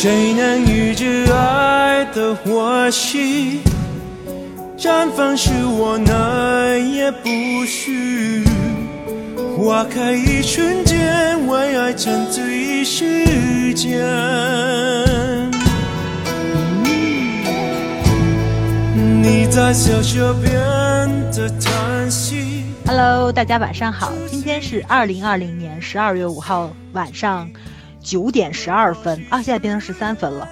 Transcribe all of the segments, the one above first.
谁能预知爱的火气？绽放时我哪也不许。花开一瞬间，为爱沉醉一时间。你在小小边的叹息。Hello，大家晚上好，今天是二零二零年十二月五号晚上九点十二分啊，现在变成十三分了。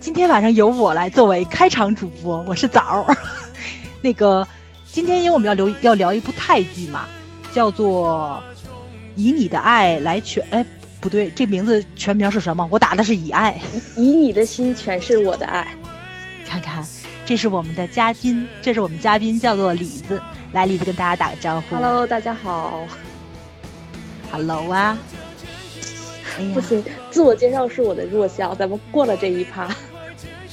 今天晚上由我来作为开场主播，我是枣儿。那个，今天因为我们要聊要聊一部泰剧嘛，叫做《以你的爱来诠》，哎，不对，这名字全名是什么？我打的是以爱。以你的心诠释我的爱。看看，这是我们的嘉宾，这是我们嘉宾叫做李子，来，李子跟大家打个招呼。Hello，大家好。Hello 啊。哎不，行，自我介绍是我的弱项，咱们过了这一趴。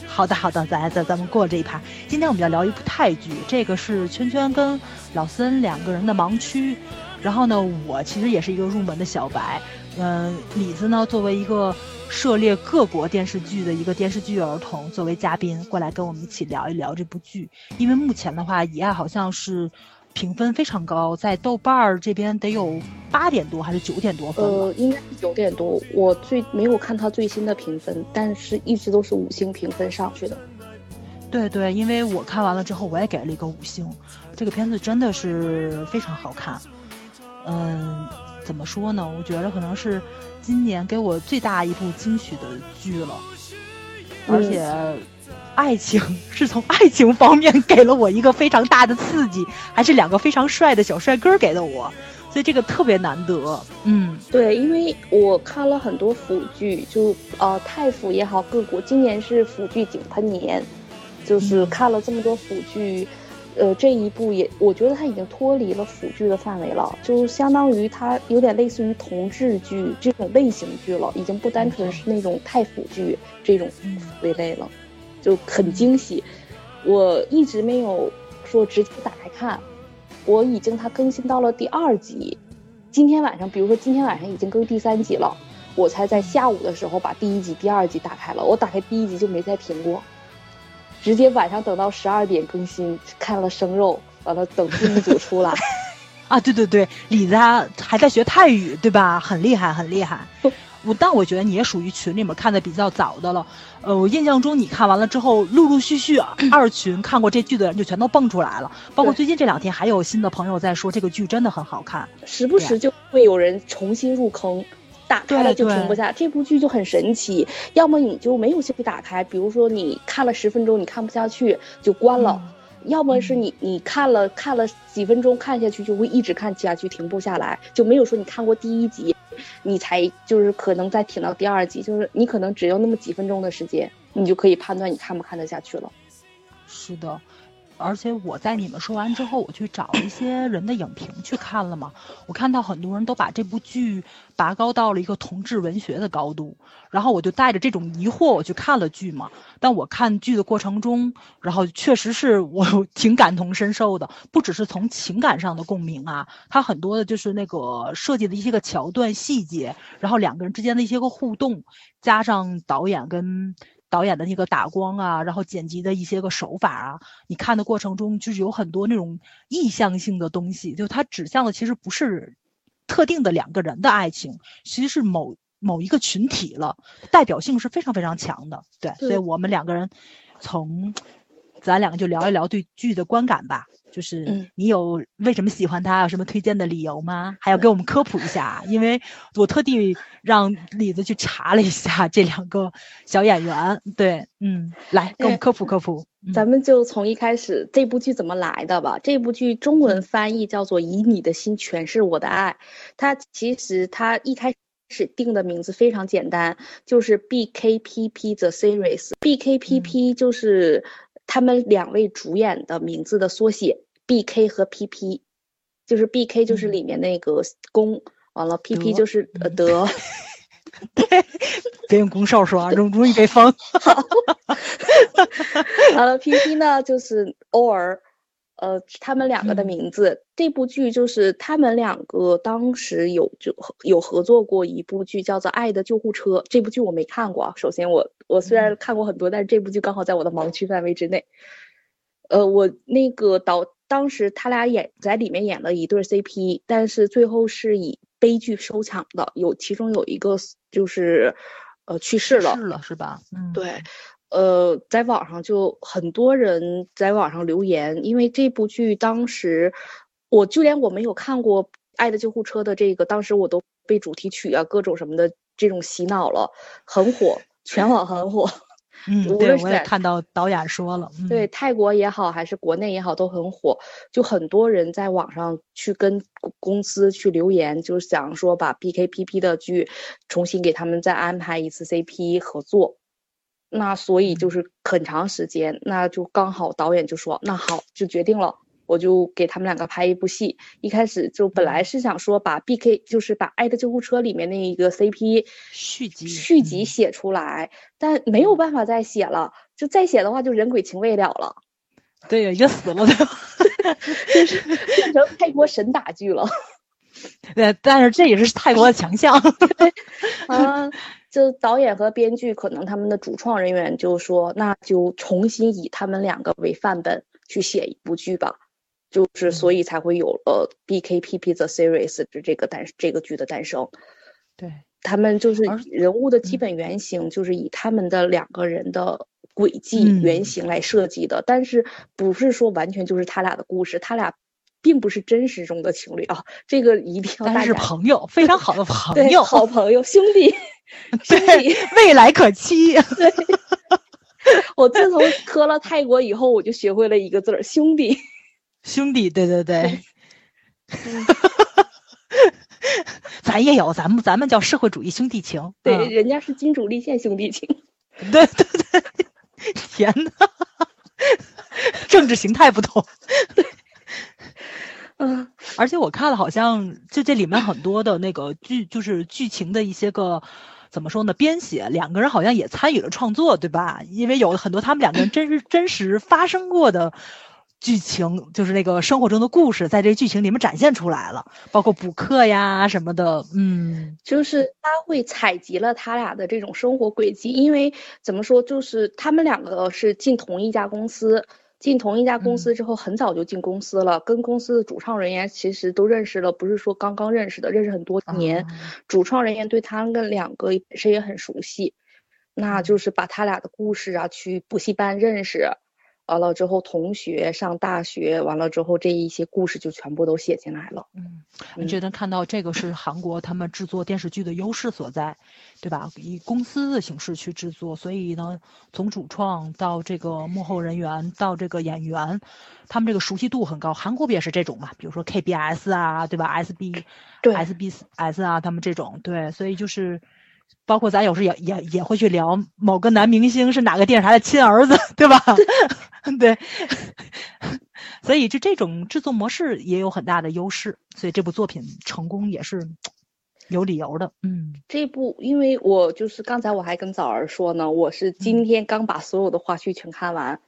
好的好的，咱咱咱们过这一趴。今天我们要聊一部泰剧，这个是圈圈跟老森两个人的盲区。然后呢，我其实也是一个入门的小白。嗯、李子呢，作为一个涉猎各国电视剧的一个电视剧儿童，作为嘉宾过来跟我们一起聊一聊这部剧。因为目前的话，《以爱》好像是评分非常高，在豆瓣儿这边得有八点多还是九点多分了。呃，应该是九点多，我最没有看它最新的评分，但是一直都是五星评分上去的。对对，因为我看完了之后，我也给了一个五星。这个片子真的是非常好看。嗯，怎么说呢？我觉得可能是今年给我最大一部惊喜的剧了，而嗯且爱情是从爱情方面给了我一个非常大的刺激，还是两个非常帅的小帅哥给的我，所以这个特别难得。嗯，对，因为我看了很多腐剧，就呃泰腐也好，各国今年是腐剧井喷年，就是嗯看了这么多腐剧，呃这一部也我觉得它已经脱离了腐剧的范围了，就相当于它有点类似于同志剧这种类型剧了，已经不单纯是那种泰腐剧这种嗯。为类了，就很惊喜。我一直没有说直接打开看，我已经它更新到了第二集，今天晚上，比如说今天晚上已经更第三集了，我才在下午的时候把第一集、第二集打开了。我打开第一集就没再停过，直接晚上等到十二点更新，看了生肉，完了等字幕组出来。啊，对对对，李子还还在学泰语，对吧？很厉害，很厉害。我但我觉得你也属于群里面看的比较早的了。呃，我印象中你看完了之后，陆陆续续 二群看过这剧的人就全都蹦出来了。包括最近这两天还有新的朋友在说这个剧真的很好看。时不时就会有人重新入坑，打开了就停不下。这部剧就很神奇，要么你就没有兴趣打开，比如说你看了十分钟你看不下去就关了。嗯要么是你你看了看了几分钟看下去就会一直看下去停不下来，就没有说你看过第一集，你才就是可能再挺到第二集，就是你可能只有那么几分钟的时间，你就可以判断你看不看得下去了。是的，而且我在你们说完之后，我去找一些人的影评去看了嘛。我看到很多人都把这部剧拔高到了一个同志文学的高度，然后我就带着这种疑惑我去看了剧嘛。但我看剧的过程中，然后确实是我 挺感同身受的，不只是从情感上的共鸣啊，它很多的就是那个设计的一些个桥段细节，然后两个人之间的一些个互动，加上导演跟。导演的那个打光啊，然后剪辑的一些个手法啊，你看的过程中就是有很多那种意向性的东西，就它指向的其实不是特定的两个人的爱情，其实是某某一个群体了，代表性是非常非常强的。对，对所以我们两个人从咱两个就聊一聊对剧的观感吧。就是嗯你有为什么喜欢他，有什么推荐的理由吗？还要给我们科普一下，因为我特地让李子去查了一下这两个小演员。对，嗯，来给我们哎科普科普。嗯咱们就从一开始这部剧怎么来的吧。这部剧中文翻译叫做《以你的心诠释我的爱》，它其实它一开始定的名字非常简单，就是 BKPP The Series。BKPP 就是他们两位主演的名字的缩写，BK 和 PP，就是 BK 就是嗯里面那个公，完了 PP 就是呃嗯德。别用公少说啊，容容易被封。完了，PP 呢就是偶尔，呃，他们两个的嗯名字。这部剧就是他们两个当时有就有合作过一部剧，叫做《爱的救护车》。这部剧我没看过啊。首先我我虽然看过很多，但是这部剧刚好在我的盲区范围之内。呃，我那个导当时他俩演在里面演了一对 CP，但是最后是以悲剧收场的，有其中有一个就是呃去世了。是了是吧？嗯，对，呃，在网上就很多人在网上留言，因为这部剧当时我就连我没有看过《爱的救护车》的这个，当时我都被主题曲啊各种什么的这种洗脑了，很火，全网很火。嗯，对，我也看到导演说了，嗯、对，泰国也好，还是国内也好，都很火。就很多人在网上去跟公公司去留言，就是想说把 BKPP 的剧重新给他们再安排一次 CP 合作。那所以就嗯是很长时间，那就刚好导演就说，那好，就决定了。我就给他们两个拍一部戏。一开始就本来是想说把 BK，就是把《爱的救护车》里面那一个 CP 续集续集嗯写出来，但没有办法再写了。就再写的话，就人鬼情未了了，对，已经死了，对吧？就是变成泰国神打剧了。对，但是这也是泰国的强项。啊，就导演和编剧可能他们的主创人员就说，那就重新以他们两个为范本去写一部剧吧。就是所以才会有了 BKPP the series 的这个诞这个剧的诞生。对，他们就是人物的基嗯本原型，就是以他们的两个人的轨迹嗯原型来设计的，但是不是说完全就是他俩的故事，他俩并不是真实中的情侣啊，这个一定要但是朋友，非常好的朋友，好朋友兄弟 兄弟。未来可期。对我自从磕了泰国以后，我就学会了一个字儿兄弟。兄弟，对对对，嗯 咱也有，咱们咱们叫社会主义兄弟情。对，嗯人家是金主立宪兄弟情。对对对，天呐，政治形态不同。嗯，而且我看了，好像就这里面很多的那个剧，就是剧情的一些个怎么说呢？编写两个人好像也参与了创作，对吧？因为有很多他们两个人真实真实发生过的剧情，就是那个生活中的故事，在这剧情里面展现出来了，包括补课呀什么的。嗯，就是他会采集了他俩的这种生活轨迹，因为怎么说，就是他们两个是进同一家公司。进同一家公司之后，很早就进公司了，跟公司的主创人员其实都认识了，不是说刚刚认识的，认识很多年。啊主创人员对他们两个本身也很熟悉，那就是把他俩的故事啊，去补习班认识，完了之后同学上大学，完了之后这一些故事就全部都写进来了。嗯，你嗯觉得看到这个是韩国他们制作电视剧的优势所在，对吧？以公司的形式去制作，所以呢，从主创到这个幕后人员到这个演员，他们这个熟悉度很高。韩国不也是这种嘛？比如说 KBS 啊，对吧？SB 对 SBS 啊，他们这种对，所以就是。包括咱有时也也也会去聊某个男明星是哪个电视台的亲儿子，对吧？对，所以就这种制作模式也有很大的优势，所以这部作品成功也是有理由的。嗯，这部，因为我就是刚才我还跟枣儿说呢，我是今天刚把所有的花絮全看完，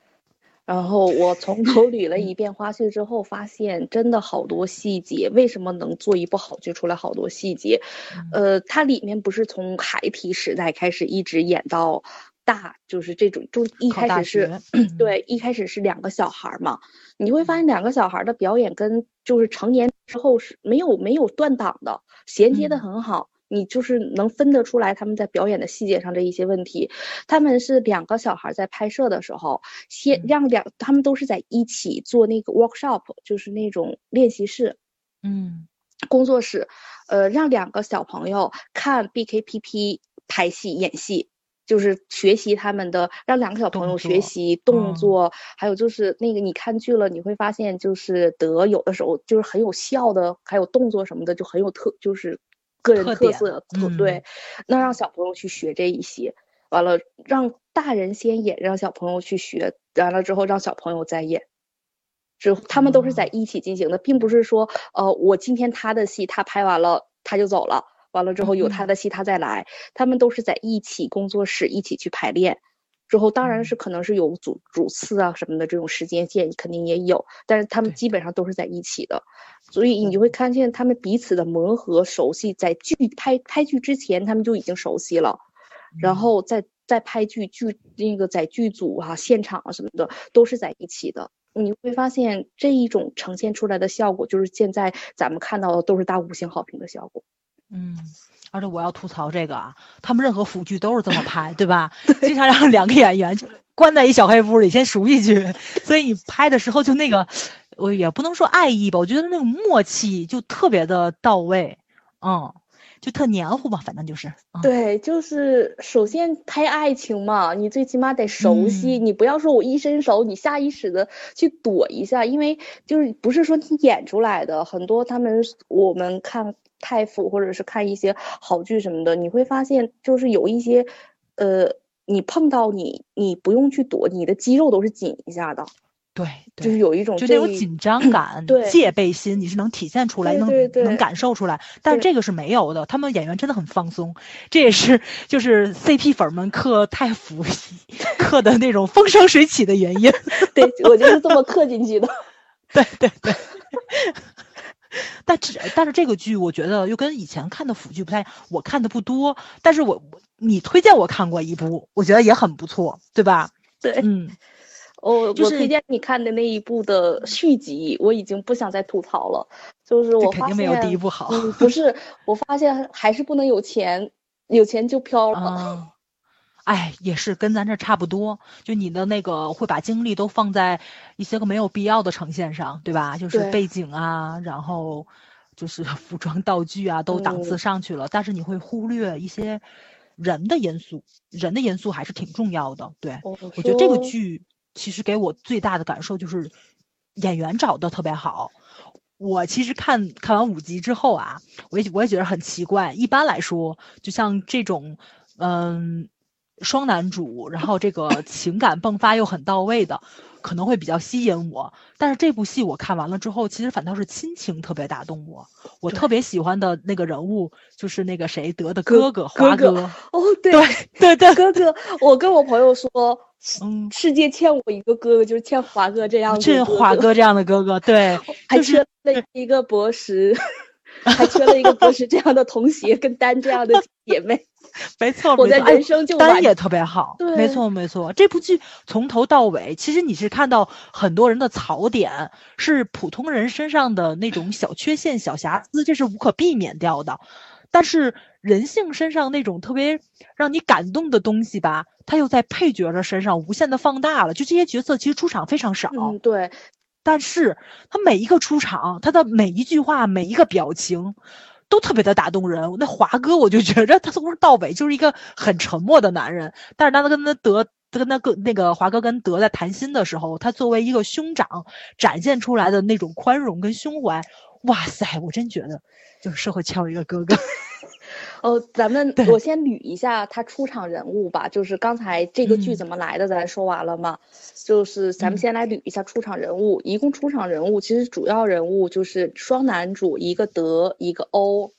然后我从头捋了一遍花絮之后，发现真的好多细节，为什么能做一部好剧出来？好多细节，呃，它里面不是从孩提时代开始一直演到大，就是这种，就一开始是 对，一开始是两个小孩儿嘛，你会发现两个小孩儿的表演跟就是成年之后是没有没有断档的，衔接的嗯很好。你就是能分得出来他们在表演的细节上这一些问题。他们是两个小孩在拍摄的时候，先嗯让两他们都是在一起做那个 workshop，就是那种练习室。嗯工作室，呃，让两个小朋友看 BKPP 拍戏演戏，就是学习他们的，让两个小朋友学习动嗯作，还有就是那个你看剧了，你会发现就是德有的时候就是很有效的，还有动作什么的就很有特，就是个人特色，对，那让小朋友去学这一些，完了让大人先演，让小朋友去学，完了之后让小朋友再演。之后他们都是在哦。一起进行的，并不是说，呃，我今天他的戏他拍完了他就走了，完了之后有他嗯。的戏他再来，他们都是在一起工作室一起去排练，之后当然是可能是有主主次啊什么的这种时间线肯定也有，但是他们基本上都是在一起的，所以你就会看见他们彼此的磨合熟悉，在剧拍拍剧之前他们就已经熟悉了，然后在在拍剧剧那个在剧组啊现场啊什么的都是在一起的，你会发现这一种呈现出来的效果就是现在咱们看到的都是大五星好评的效果。嗯。而且我要吐槽这个啊，他们任何腐剧都是这么 拍，对吧？经常让两个演员就关在一小黑屋里先熟一句，所以你拍的时候就那个，我也不能说爱意吧，我觉得那种默契就特别的到位，嗯，就特黏糊吧，反正就是。对，就是首先拍爱情嘛，你最起码得熟悉，你不要说我一伸手，你下意识的去躲一下，因为就是不是说你演出来的，很多他们我们看。太傅，或者是看一些好剧什么的，你会发现就是有一些，呃，你碰到你，你不用去躲，你的肌肉都是紧一下的。对，就是有一种就那种紧张感、戒备心，你是能体现出来，能能感受出来。但是这个是没有的，他们演员真的很放松，这也是就是 CP 粉们刻太傅刻的那种风生水起的原因。对我就是这么刻进去的。对对对。但这但是这个剧我觉得又跟以前看的腐剧不太，我看的不多，但是我你推荐我看过一部，我觉得也很不错，对吧？对，嗯，我我推荐你看的那一部的续集，我已经不想再吐槽了，就是我肯定没有第一部好，不是，我发现还是不能有钱，有钱就飘了。哎，也是跟咱这差不多，就你的那个会把精力都放在一些个没有必要的呈现上，对吧？就是背景啊，然后就是服装道具啊，都档次上去了，但是你会忽略一些人的因素，人的因素还是挺重要的。对，我觉得这个剧其实给我最大的感受就是演员找的特别好。我其实看看完五集之后啊，我也我也觉得很奇怪。一般来说，就像这种，嗯。双男主，然后这个情感迸发又很到位的，可能会比较吸引我。但是这部戏我看完了之后，其实反倒是亲情特别打动我。我特别喜欢的那个人物就是那个谁德的哥哥华哥。哦，对对对，哥哥，我跟我朋友说，嗯，世界欠我一个哥哥，就是欠华哥这样的。欠华哥这样的哥哥，对，还缺了一个博士，还缺了一个博士这样的同学，跟丹这样的姐妹。没错，我的人生就单也特别好。没错没错，这部剧从头到尾，其实你是看到很多人的槽点，是普通人身上的那种小缺陷、小瑕疵，这是无可避免掉的。但是人性身上那种特别让你感动的东西吧，他又在配角的身上无限的放大了。就这些角色其实出场非常少，嗯，对。但是他每一个出场，他的每一句话、每一个表情。都特别的打动人。那华哥，我就觉着他从头到尾就是一个很沉默的男人。但是当他跟他德，跟他跟那个华哥跟德在谈心的时候，他作为一个兄长展现出来的那种宽容跟胸怀，哇塞，我真觉得就是社会欠我一个哥哥。哦，咱们我先捋一下他出场人物吧，就是刚才这个剧怎么来的，咱说完了吗？就是咱们先来捋一下出场人物，一共出场人物其实主要人物就是双男主，一个德，一个欧，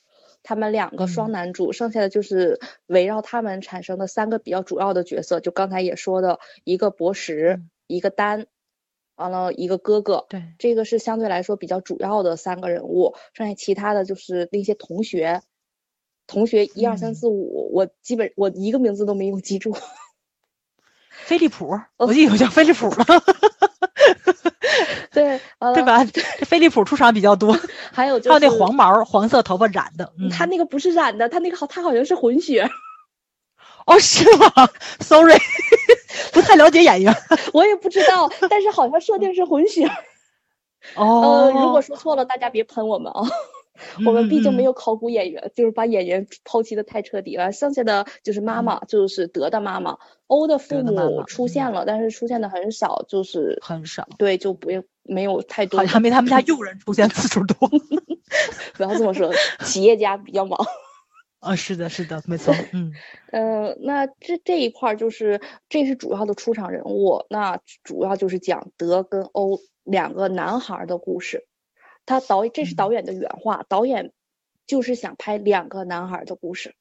他们两个双男主，剩下的就是围绕他们产生的三个比较主要的角色，就刚才也说的一个博石，一个丹，完了一个哥哥，对，这个是相对来说比较主要的三个人物，剩下其他的就是那些同学。同学一二三四五，我基本我一个名字都没有记住。飞利浦，我记得有叫飞利浦了。对，对吧？飞利浦出场比较多。还有还有那黄毛黄色头发染的，他那个不是染的，他那个好，他好像是混血。哦，是吗？Sorry，不太了解演员。我也不知道，但是好像设定是混血。哦，如果说错了，大家别喷我们啊。我们毕竟没有考古演员，就是把演员抛弃的太彻底了。剩下的就是妈妈，就是德的妈妈。欧的父母出现了，但是出现的很少，就是很少。对，就不用没有太多。好像没他们家 佣人出现次数多。不要这么说，企业家比较忙。啊，是的，是的，没错。嗯，呃，那这这一块就是这是主要的出场人物，那主要就是讲德跟欧两个男孩的故事。他导这是导演的原话，导演就是想拍两个男孩的故事。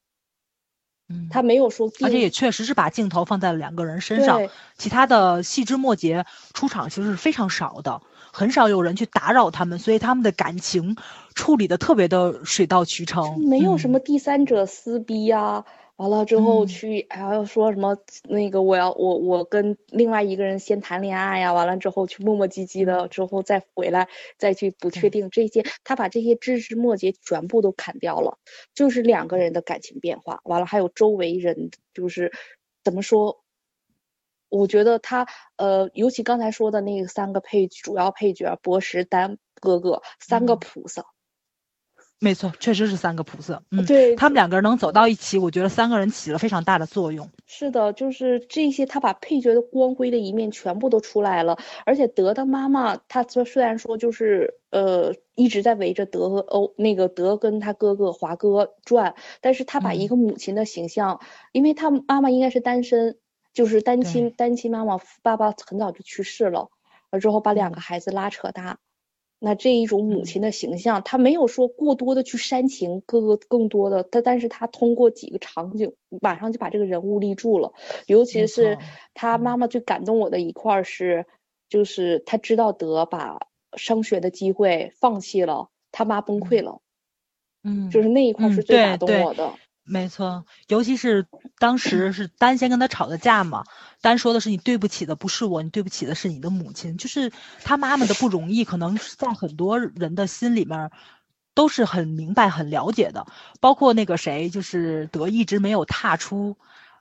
嗯，他没有说，而且也确实是把镜头放在了两个人身上，其他的细枝末节出场其实是非常少的，很少有人去打扰他们，所以他们的感情处理的特别的水到渠成，没有什嗯么第三者撕逼呀、完了之后嗯去还要说什么那个我要我我跟另外一个人先谈恋爱呀，完了之后去磨磨唧唧的，之后再回来再去不确定这些，他把这些枝枝末节全部都砍掉了，就是两个人的感情变化，完了还有周围人就是怎么说？我觉得他呃，尤其刚才说的那个三个配主要配角博士丹哥哥三个嗯。菩萨，没错，确实是三个菩萨，嗯，对。他们两个人能走到一起，我觉得三个人起了非常大的作用，是的，就是这些，他把配角的光辉的一面全部都出来了。而且德的妈妈，她虽虽然说就是呃一直在围着德和欧那个德跟他哥哥华哥转，但是他把一嗯。个母亲的形象，因为他妈妈应该是单身，就是单亲单亲妈妈，爸爸很早就去世了，了之后把两个嗯孩子拉扯大。那这一种母嗯亲的形象，她没有说过多的去煽情，各个更多的她，但是她通过几个场景，马上就把这个人物立住了。尤其是她妈妈最感动我的一块儿是，就是她知道德把升学的机会放弃了，他妈崩溃了，嗯，就是那一块是最打动我的。没错，尤其是当时是丹先跟他吵的架嘛，丹说的是你对不起的不是我，你对不起的是你的母亲，就是他妈妈的不容易，可能在很多人的心里面都是很明白、很了解的，包括那个谁，就是德一直没有踏出，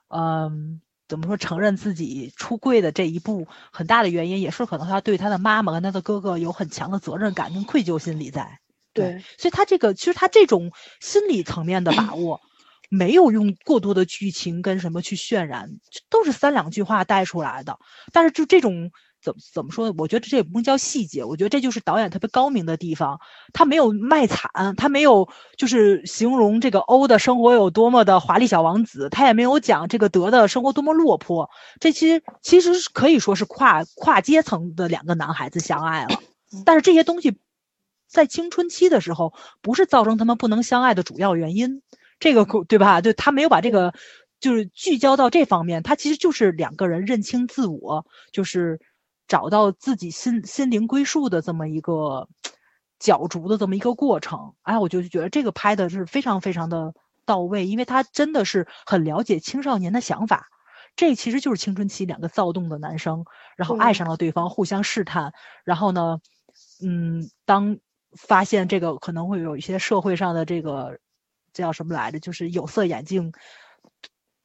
嗯。怎么说？承认自己出柜的这一步，很大的原因也是可能他对他的妈妈跟他的哥哥有很强的责任感跟愧疚心理在。对，所以他这个其实他这种心理层面的把握，没有用过多的剧情跟什么去渲染，都是三两句话带出来的。但是就这种怎么怎么说呢？我觉得这也不能叫细节，我觉得这就是导演特别高明的地方。他没有卖惨，他没有就是形容这个欧的生活有多么的华丽小王子，他也没有讲这个德的生活多么落魄。这其实其实是可以说是跨跨阶层的两个男孩子相爱了。但是这些东西在青春期的时候，不是造成他们不能相爱的主要原因。这个对吧？就他没有把这个就是聚焦到这方面，他其实就是两个人认清自我，就是找到自己心心灵归宿的这么一个角逐的这么一个过程。哎，我就觉得这个拍的是非常非常的到位，因为他真的是很了解青少年的想法。这其实就是青春期两个躁动的男生，然后爱上了对方，互相试探，然后呢，嗯，当发现这个可能会有一些社会上的这个这叫什么来着，就是有色眼镜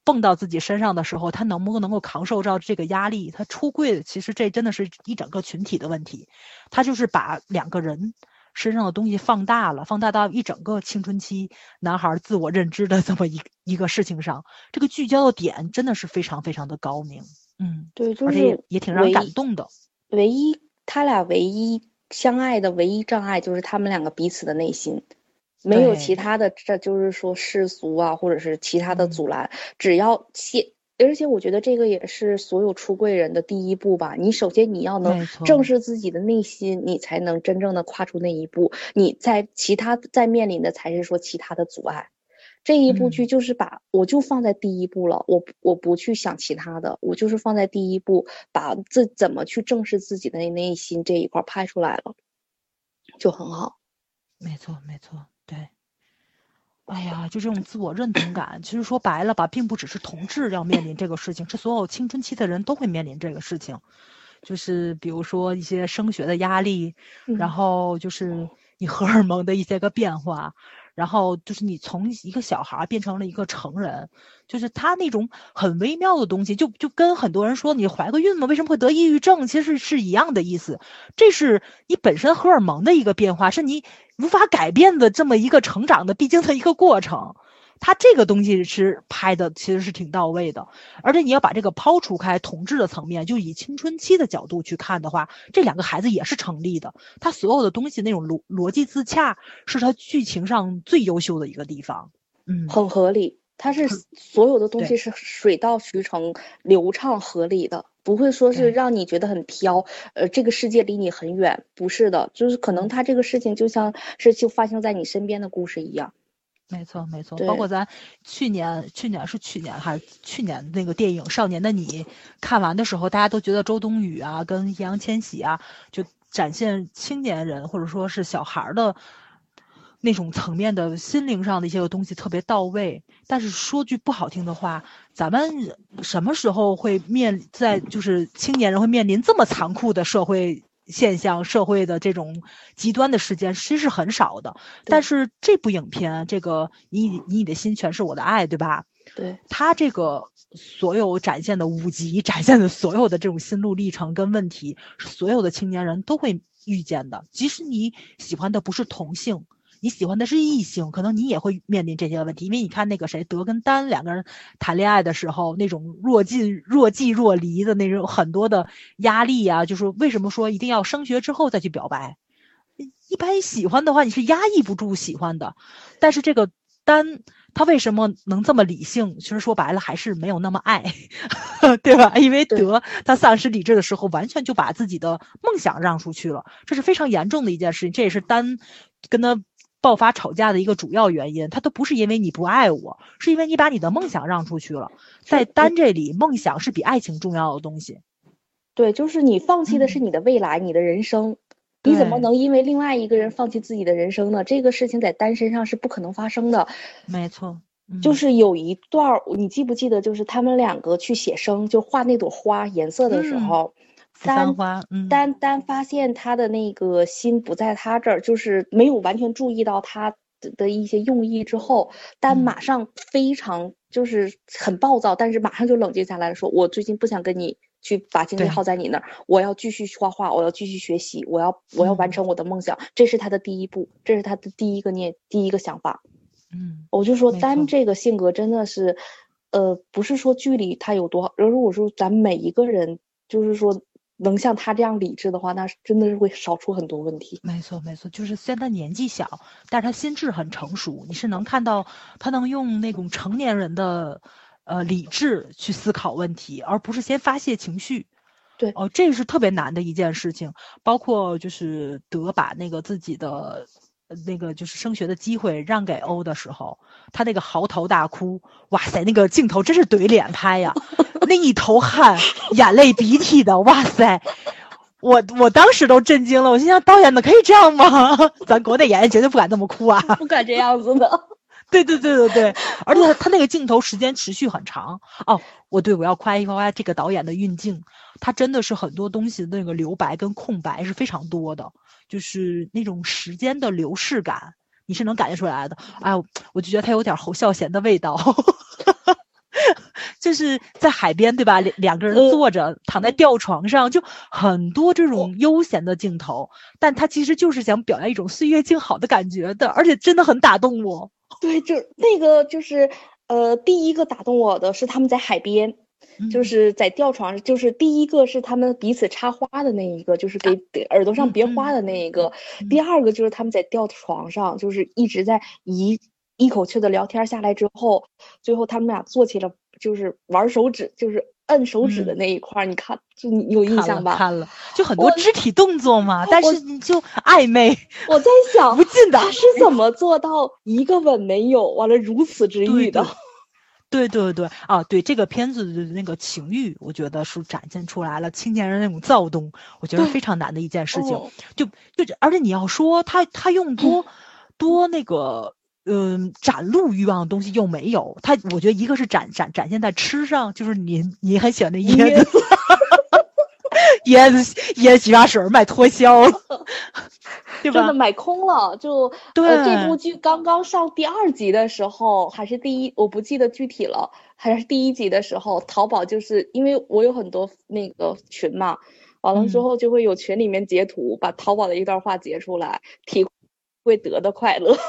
蹦到自己身上的时候，他能不能够扛受到这个压力？他出柜，其实这真的是一整个群体的问题。他就是把两个人身上的东西放大了，放大到一整个青春期男孩自我认知的这么一一个事情上。这个聚焦的点真的是非常非常的高明，嗯，对，就而且也是也挺让人感动的。唯一他俩唯一相爱的唯一障碍就是他们两个彼此的内心，没有其他的，这就是说世俗啊，或者是其他的嗯阻拦，只要先。而且我觉得这个也是所有出柜人的第一步吧。你首先你要能正视自己的内心，你才能真正的跨出那一步。你在其他在面临的才是说其他的阻碍。这一部剧嗯就是把我就放在第一步了，我我不去想其他的，我就是放在第一步，把自怎么去正视自己的内心这一块儿拍出来了，就很好。没错，没错，对。哎呀，就这种自我认同感，其实说白了吧，并不只是同志要面临这个事情，是所有青春期的人都会面临这个事情。就是比如说一些升学的压力，然嗯后就是你荷尔蒙的一些个变化，然后就是你从一个小孩儿变成了一个成人，就是他那种很微妙的东西，就就跟很多人说你怀个孕嘛，为什么会得抑郁症，其实是是一样的意思。这是你本身荷尔蒙的一个变化，是你无法改变的这么一个成长的必经的一个过程。他这个东西是拍的，其实是挺到位的，而且你要把这个抛除开同志的层面，就以青春期的角度去看的话，这两个孩子也是成立的。他所有的东西那种逻逻辑自洽，是他剧情上最优秀的一个地方。嗯，很合理，他是所有的东西是水到渠成、流畅合理的，不会说是让你觉得很飘，呃，这个世界离你很远，不是的，就是可能他这个事情就像是就发生在你身边的故事一样。没错，没错，包括咱去年，去年是去年还是去年那个电影《少年的你》看完的时候，大家都觉得周冬雨啊跟易烊千玺啊，就展现青年人或者说是小孩儿的那种层面的心灵上的一些个东西特别到位。但是说句不好听的话，咱们什么时候会面在就是青年人会面临这么残酷的社会？现象社会的这种极端的事件其实是很少的，但是这部影片，这个你你你的心全是我的爱，对吧？对，他这个所有展现的五集，展现的所有的这种心路历程跟问题，所有的青年人都会遇见的。即使你喜欢的不是同性。你喜欢的是异性，可能你也会面临这些问题，因为你看那个谁德跟丹两个人谈恋爱的时候，那种若近若即若离的那种很多的压力啊，就是为什么说一定要升学之后再去表白？一般喜欢的话，你是压抑不住喜欢的。但是这个丹他为什么能这么理性？其实说白了还是没有那么爱，对吧？因为德他丧失理智的时候，完全就把自己的梦想让出去了，这是非常严重的一件事情。这也是丹跟他。爆发吵架的一个主要原因，他都不是因为你不爱我，是因为你把你的梦想让出去了。在单这里，梦想是比爱情重要的东西。对，就是你放弃的是你的未来，你的人生，你怎么能因为另外一个人放弃自己的人生呢？这个事情在单身上是不可能发生的。没错，就是有一段，你记不记得？就是他们两个去写生，就画那朵花颜色的时候。丹丹丹发现他的那个心不在他这儿，就是没有完全注意到他的一些用意之后，丹马上非常就是很暴躁，但是马上就冷静下来说：“我最近不想跟你去把精力耗在你那儿，我要继续画画，我要继续学习，我要我要完成我的梦想。”这是他的第一步，这是他的第一个念第一个想法。嗯，我就说丹这个性格真的是，呃，不是说剧里他有多好，而是我说咱每一个人就是说。能像他这样理智的话，那真的是会少出很多问题。没错，没错，就是虽然他年纪小，但是他心智很成熟。你是能看到他能用那种成年人的，呃，理智去思考问题，而不是先发泄情绪。对，哦，这是特别难的一件事情。包括就是德把那个自己的那个就是升学的机会让给欧的时候，他那个嚎啕大哭，哇塞，那个镜头真是怼脸拍呀。那一头汗，眼泪鼻涕的，哇塞！我我当时都震惊了，我心想导演的可以这样吗？咱国内演员绝对不敢这么哭啊，不敢这样子的。对对对对对，而且他他那个镜头时间持续很长哦。我对我要夸一夸这个导演的运镜，他真的是很多东西的那个留白跟空白是非常多的，就是那种时间的流逝感，你是能感觉出来的。哎，我就觉得他有点侯孝贤的味道。就是在海边，对吧？两两个人坐着躺在吊床上，就很多这种悠闲的镜头。但他其实就是想表达一种岁月静好的感觉的，而且真的很打动我。对，就那个就是呃，第一个打动我的是他们在海边，就是在吊床上，就是第一个是他们彼此插花的那一个，就是给耳朵上别花的那一个。第二个就是他们在吊床上，就是一直在一一口气的聊天下来之后，最后他们俩做起了。就是玩手指，就是摁手指的那一块儿，你看，就你有印象吧？看了，就很多肢体动作嘛，但是你就暧昧。我在想，不近的他是怎么做到一个吻没有，完了如此之欲的？对对对对对啊，对这个片子的那个情欲，我觉得是展现出来了青年人那种躁动，我觉得非常难的一件事情。就就而且你要说他他用多多那个。嗯，展露欲望的东西又没有，他我觉得一个是展展展现在吃上，就是您您很喜欢的 椰子，椰子椰子洗发水卖脱销了，对吧？真的买空了，就对这部剧刚刚上第二集的时候，还是第一，我不记得具体了，还是第一集的时候，淘宝就是因为我有很多那个群嘛，完了之后就会有群里面截图，把淘宝的一段话截出来，体会得的快乐。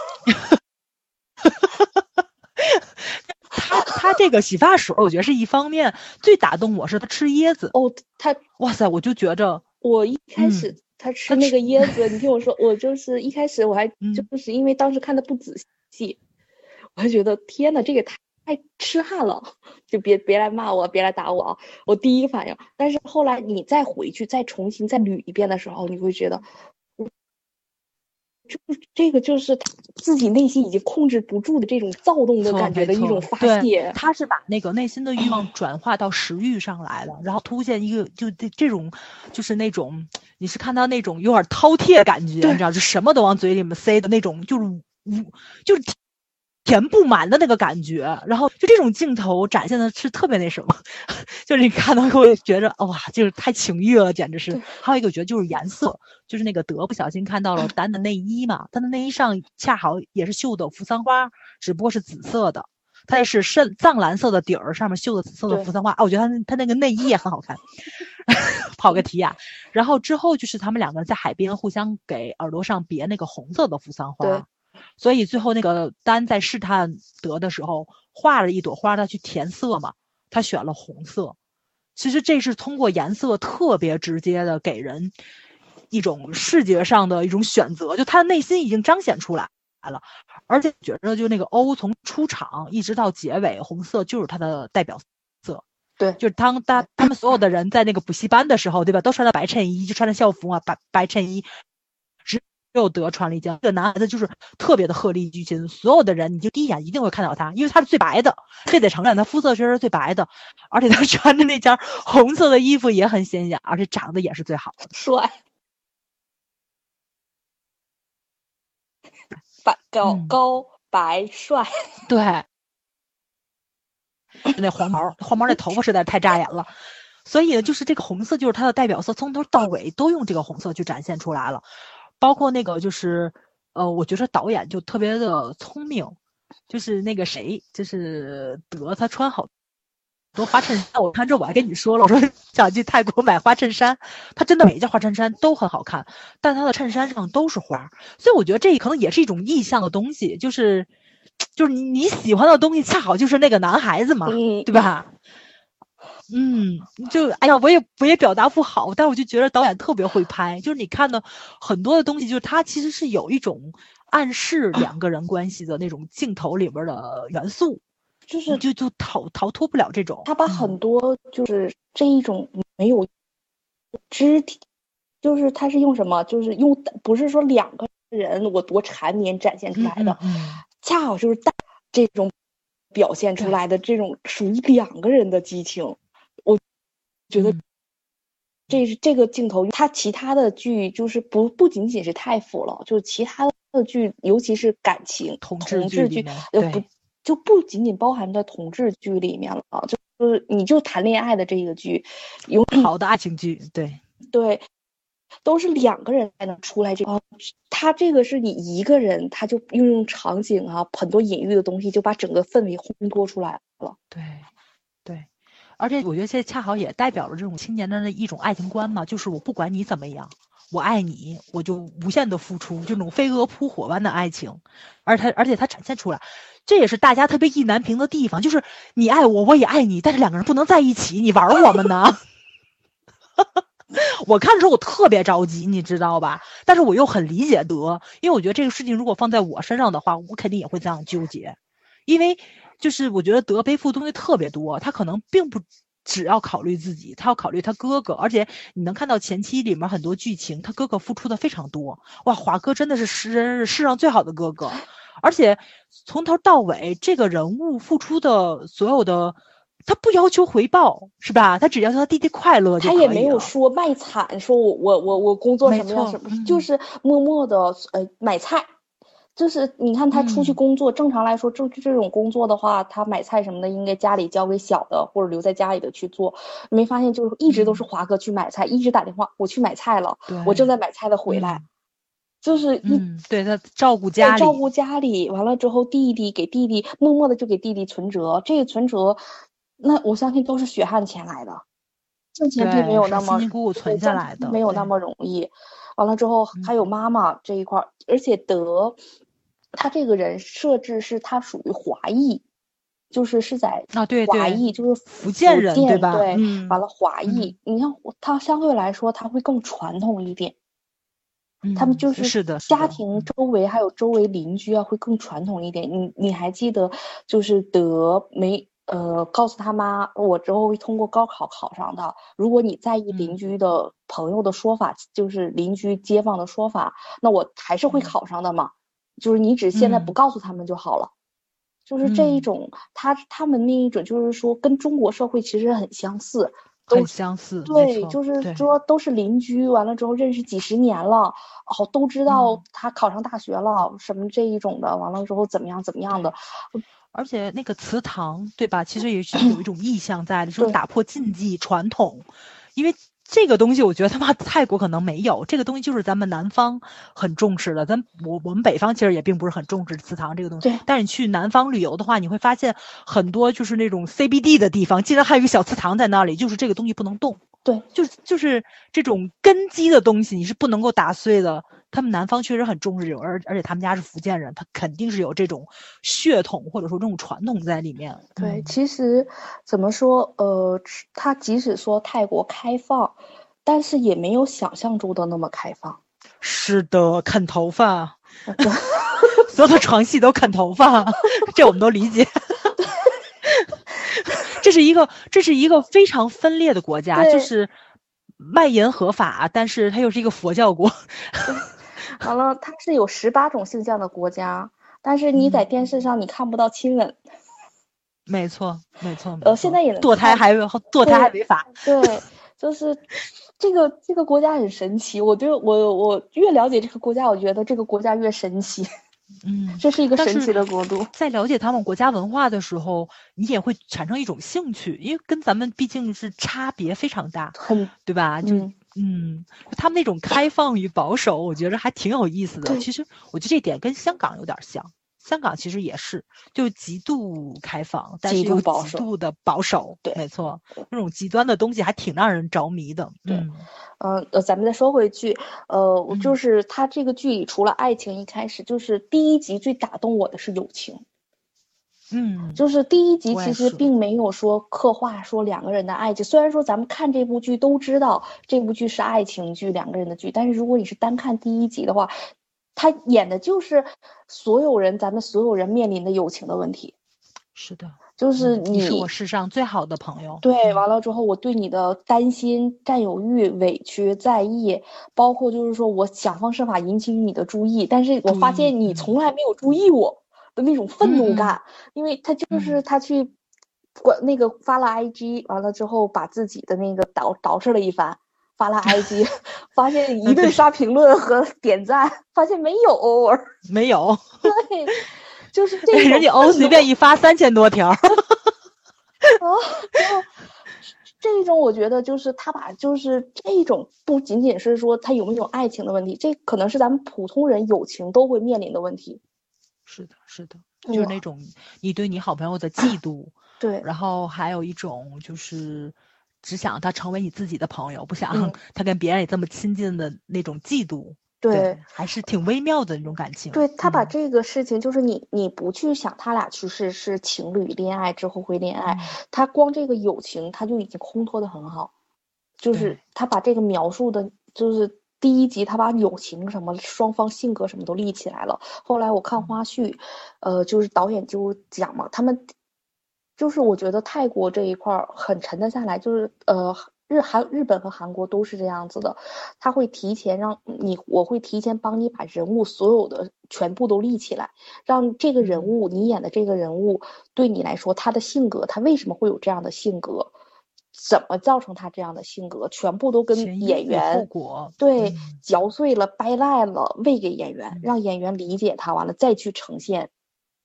他他这个洗发水，我觉得是一方面。最打动我是他吃椰子哦，他哇塞，我就觉着我一开始他吃那个椰子，你听我说，我就是一开始我还就是因为当时看的不仔细，我还觉得天呐，这个太太痴汉了，就别别来骂我，别来打我啊！我第一反应，但是后来你再回去再重新再捋一遍的时候，你会觉得。就是这个就是他自己内心已经控制不住的这种躁动的感觉的一种发泄。他是把那个内心的欲望转化到食欲上来了，然后凸显一个就这这种就是那种你是看到那种有点饕餮感觉，你知道，就什么都往嘴里面塞的那种，就是无就是。填不满的那个感觉，然后就这种镜头展现的是特别那什么，就是你看到会觉着哇，就是太情欲了，简直是。还有一个我觉得就是颜色，就是那个德不小心看到了丹的内衣嘛，他的内衣上恰好也是绣的扶桑花，只不过是紫色的，它也是深藏蓝色的底儿，上面绣的紫色的扶桑花。啊，我觉得他他那个内衣也很好看。跑个题啊，然后之后就是他们两个人在海边互相给耳朵上别那个红色的扶桑花。所以最后那个丹在试探德的时候画了一朵花，他去填色嘛，他选了红色。其实这是通过颜色特别直接的给人一种视觉上的一种选择，就他的内心已经彰显出来了。而且觉着就那个欧从出场一直到结尾，红色就是他的代表色。对，就是当他他们所有的人在那个补习班的时候，对吧？都穿着白衬衣，就穿着校服啊，白白衬衣。有得传了一件，这个男孩子就是特别的鹤立鸡群，所有的人你就第一眼一定会看到他，因为他是最白的，这得承认，他肤色确实是最白的，而且他穿的那件红色的衣服也很显眼，而且长得也是最好的，帅，白高高白帅，对，那黄毛黄毛那头发实在太扎眼了，所以呢，就是这个红色就是他的代表色，从头到尾都用这个红色去展现出来了。包括那个就是，呃，我觉得导演就特别的聪明，就是那个谁，就是德，他穿好多花衬衫。我看这我还跟你说了，我说 想去泰国买花衬衫，他真的每一件花衬衫都很好看，但他的衬衫上都是花，所以我觉得这可能也是一种意象的东西，就是，就是你你喜欢的东西恰好就是那个男孩子嘛，对吧？嗯，就哎呀，我也我也表达不好，但我就觉得导演特别会拍，就是你看的很多的东西，就是他其实是有一种暗示两个人关系的那种镜头里边的元素，就是就就逃逃脱不了这种。他把很多就是这一种没有肢体，就是他是用什么？就是用不是说两个人我多缠绵展现出来的，恰好就是大这种表现出来的这种属于两个人的激情。觉得这是这个镜头，他其他的剧就是不不仅仅是太腐了，就是其他的剧，尤其是感情同志剧，呃不就不仅仅包含在同志剧里面了，就就是你就谈恋爱的这个剧，有好的爱情剧，对。对，都是两个人才能出来这个，他这个是你一个人，他就运用场景啊，很多隐喻的东西，就把整个氛围烘托出来了，对对。而且我觉得这恰好也代表了这种青年的一种爱情观嘛，就是我不管你怎么样，我爱你，我就无限的付出，这种飞蛾扑火般的爱情，而他而且他展现出来，这也是大家特别意难平的地方，就是你爱我，我也爱你，但是两个人不能在一起，你玩我们呢？我看的时候我特别着急，你知道吧？但是我又很理解德，因为我觉得这个事情如果放在我身上的话，我肯定也会这样纠结，因为。就是我觉得德背负东西特别多，他可能并不只要考虑自己，他要考虑他哥哥，而且你能看到前期里面很多剧情，他哥哥付出的非常多。哇，华哥真的是世世上最好的哥哥，而且从头到尾这个人物付出的所有的，他不要求回报，是吧？他只要求他弟弟快乐就他也没有说卖惨，说我我我我工作什么样什么，就是默默的呃买菜。就是你看他出去工作，正常来说，这这种工作的话，他买菜什么的，应该家里交给小的或者留在家里的去做。没发现，就是一直都是华哥去买菜，一直打电话，我去买菜了，我正在买菜的回来，就是一对他照顾家里，照顾家里，完了之后弟弟给弟弟默默的就给弟弟存折，这个存折，那我相信都是血汗钱来的，挣钱并没有那么辛辛苦苦存下来的，没有那么容易。完了之后还有妈妈这一块，而且德。他这个人设置是他属于华裔，就是是在啊对华裔就是福建人对吧？对，完了华裔，你看他相对来说他会更传统一点，他们就是是的家庭周围还有周围邻居啊会更传统一点。你你还记得就是德没呃，告诉他妈，我之后会通过高考考上的。如果你在意邻嗯居。的朋友的说法，就是邻居街坊的说法，那我还是会嗯。考上的嘛。就是你只现在不嗯。告诉他们就好了。就是这一嗯。种，他他们那一种，就是说跟中国社会其实很相似，都很相似，对，就是说都是邻居，完了之后认识几十年了，哦，都知道嗯。他考上大学了，什么这一种的，完了之后怎么样怎么样的，而且那个祠堂，对吧？其实也是有一种意向在的，就是打破禁忌传统，因为这个东西，我觉得他妈泰国可能没有，这个东西就是咱们南方很重视的，咱我我们北方其实也并不是很重视祠堂这个东西对。但是你去南方旅游的话，你会发现很多就是那种 CBD 的地方，竟然还有一个小祠堂在那里，就是这个东西不能动。对，就是就是这种根基的东西，你是不能够打碎的。他们南方确实很重视这种，而而且他们家是福建人，他肯定是有这种血统或者说这种传统在里面。对，嗯其实怎么说，呃，他即使说泰国开放，但是也没有想象中的那么开放。是的，啃头发，所有的床戏都啃头发，这我们都理解。这是一个，这是一个非常分裂的国家，就是卖淫合法，但是它又是一个佛教国。完了，它是有十八种性向的国家，但是你在嗯电视上你看不到亲吻。没错，没错。呃现在也能堕胎还堕胎还违法。对，就是这个这个国家很神奇。我对我我越了解这个国家，我觉得这个国家越神奇。嗯，这是一个神奇的国度。在了解他们国家文化的时候，你也会产生一种兴趣，因为跟咱们毕竟是差别非常大，很对吧？就嗯嗯，他们那种开放与保守，我觉得还挺有意思的。其实我觉得这点跟香港有点像，香港其实也是，就极度开放，但是极度又保守极度的保守。对没错，那种极端的东西还挺让人着迷的。对呃，咱们再说回去，呃，我就嗯是他这个剧里除了爱情，一开始就是第一集最打动我的是友情。嗯，就是第一集其实并没有说刻画说两个人的爱情，虽然说咱们看这部剧都知道这部剧是爱情剧，两个人的剧，但是如果你是单看第一集的话，他演的就是所有人咱们所有人面临的友情的问题，是的，就是嗯你是我世上最好的朋友。对，嗯。完了之后，我对你的担心、占有欲、委屈、在意，包括就是说我想方设法引起你的注意，但是我发现你嗯。从来没有注意我的那种愤怒感，因为他就是嗯他去管那个发了 IG，完了之后把自己的那个捯捯饬了一番，发了 IG，发现一顿刷评论和点赞，发现没有没有，对，就是这种人家欧愤怒随便一发三千多条。啊，然后这种我觉得就是他把就是这种不仅仅是说他有没有爱情的问题，这可能是咱们普通人友情都会面临的问题。是的，是的，就是那种你对你好朋友的嫉妒，对，然后还有一种就是只想他成为你自己的朋友，不想嗯他跟别人也这么亲近的那种嫉妒。对，还是挺微妙的那种感情。对他把嗯这个事情，就是你你不去想他俩去是是情侣恋爱之后会恋爱，嗯他光这个友情他就已经烘托的很好，就是他把这个描述的，就是第一集他把友情什么双方性格什么都立起来了。后来我看嗯花絮，呃，就是导演就讲嘛，他们就是我觉得泰国这一块儿很沉得下来，就是呃。日韩、日本和韩国都是这样子的，他会提前让你，我会提前帮你把人物所有的全部都立起来，让这个人嗯物你演的这个人物对你来说，他的性格，他为什么会有这样的性格，怎么造成他这样的性格，全部都跟演员，对嗯。嚼碎了、掰烂了，喂给演员嗯，让演员理解他，完了再去呈现，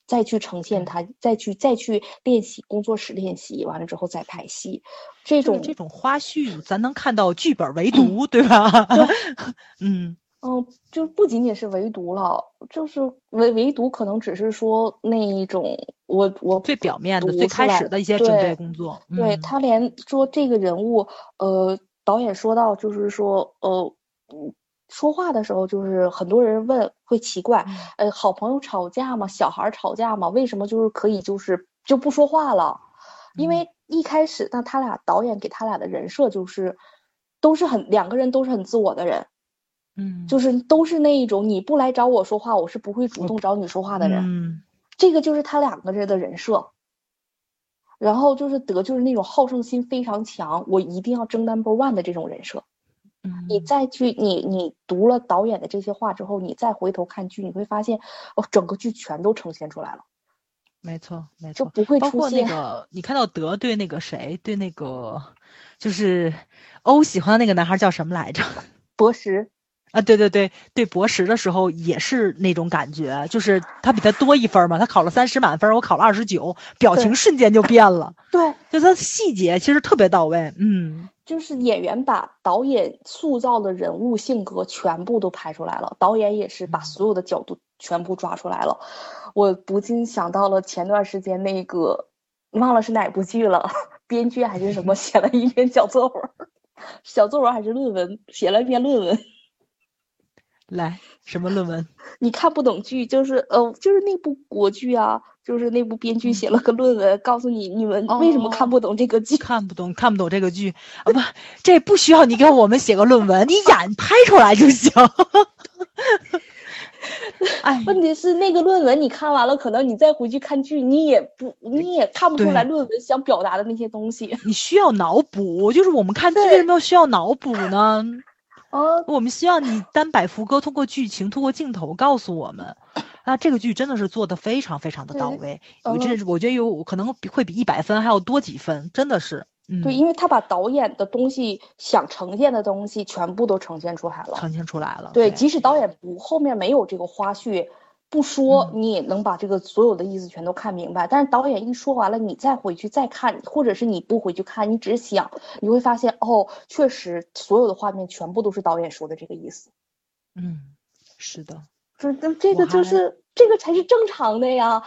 再去呈现他，再去再去练习，工作室练习，完了之后再拍戏，这种这种花絮，咱能看到剧本唯独，对吧？嗯，嗯，就不仅仅是唯独了，就是唯唯独可能只是说那一种我我最表面的、最开始的一些准备工作。对嗯他连说这个人物，呃，导演说到就是说，呃，嗯说话的时候就是很多人问会奇怪，嗯呃，好朋友吵架吗？小孩儿吵架吗？为什么就是可以就是就不说话了？因嗯为一开始那他俩导演给他俩的人设就是都是很两个人都是很自我的人，嗯，就是都是那一种你不来找我说话，我是不会主动找你说话的人。嗯这个就是他两个人的人设。然后就是德就是那种好胜心非常强，我一定要争 number one 的这种人设。你嗯，再去你你读了导演的这些话之后，你再回头看剧，你会发现哦，整个剧全都呈现出来了，没错没错，就不会包括那个你看到德对那个谁对那个就是欧喜欢的那个男孩叫什么来着？博识。啊，对对对对，博士的时候也是那种感觉，就是他比他多一分嘛，他考了三十满分，我考了二十九，表情瞬间就变了，对，就他细节其实特别到位，嗯，就是演员把导演塑造的人物性格全部都拍出来了，导演也是把所有的角度全部抓出来了。我不禁想到了前段时间那个，忘了是哪部剧了，编剧还是什么 写了一篇小作文，小作文还是论文，写了一篇论文。来什么论文？你看不懂剧，就是呃，就是那部国剧啊，就是那部编剧写了个论文，告诉你你们为什么看不懂这个剧。看不懂看不懂这个剧啊，不，这不需要你给我们写个论文，你演拍出来就行。哎，问题是那个论文你看完了，可能你再回去看剧，你也不你也看不出来论文想表达的那些东西。你需要脑补，就是我们看剧为什么要需要脑补呢？啊，我们希望你单摆副歌，通过剧情，通过镜头告诉我们。那这个剧真的是做的非常非常的到位，嗯有这我觉得有可能会比一百分还要多几分，真的是，嗯，对，因为他把导演的东西想呈现的东西全部都呈现出来了。呈现出来了。对，即使导演不后面没有这个花絮，不说嗯你也能把这个所有的意思全都看明白。但是导演一说完了，你再回去再看，或者是你不回去看，你只是想，你会发现哦，确实所有的画面全部都是导演说的这个意思。嗯，是的，这这这个就是这个才是正常的呀！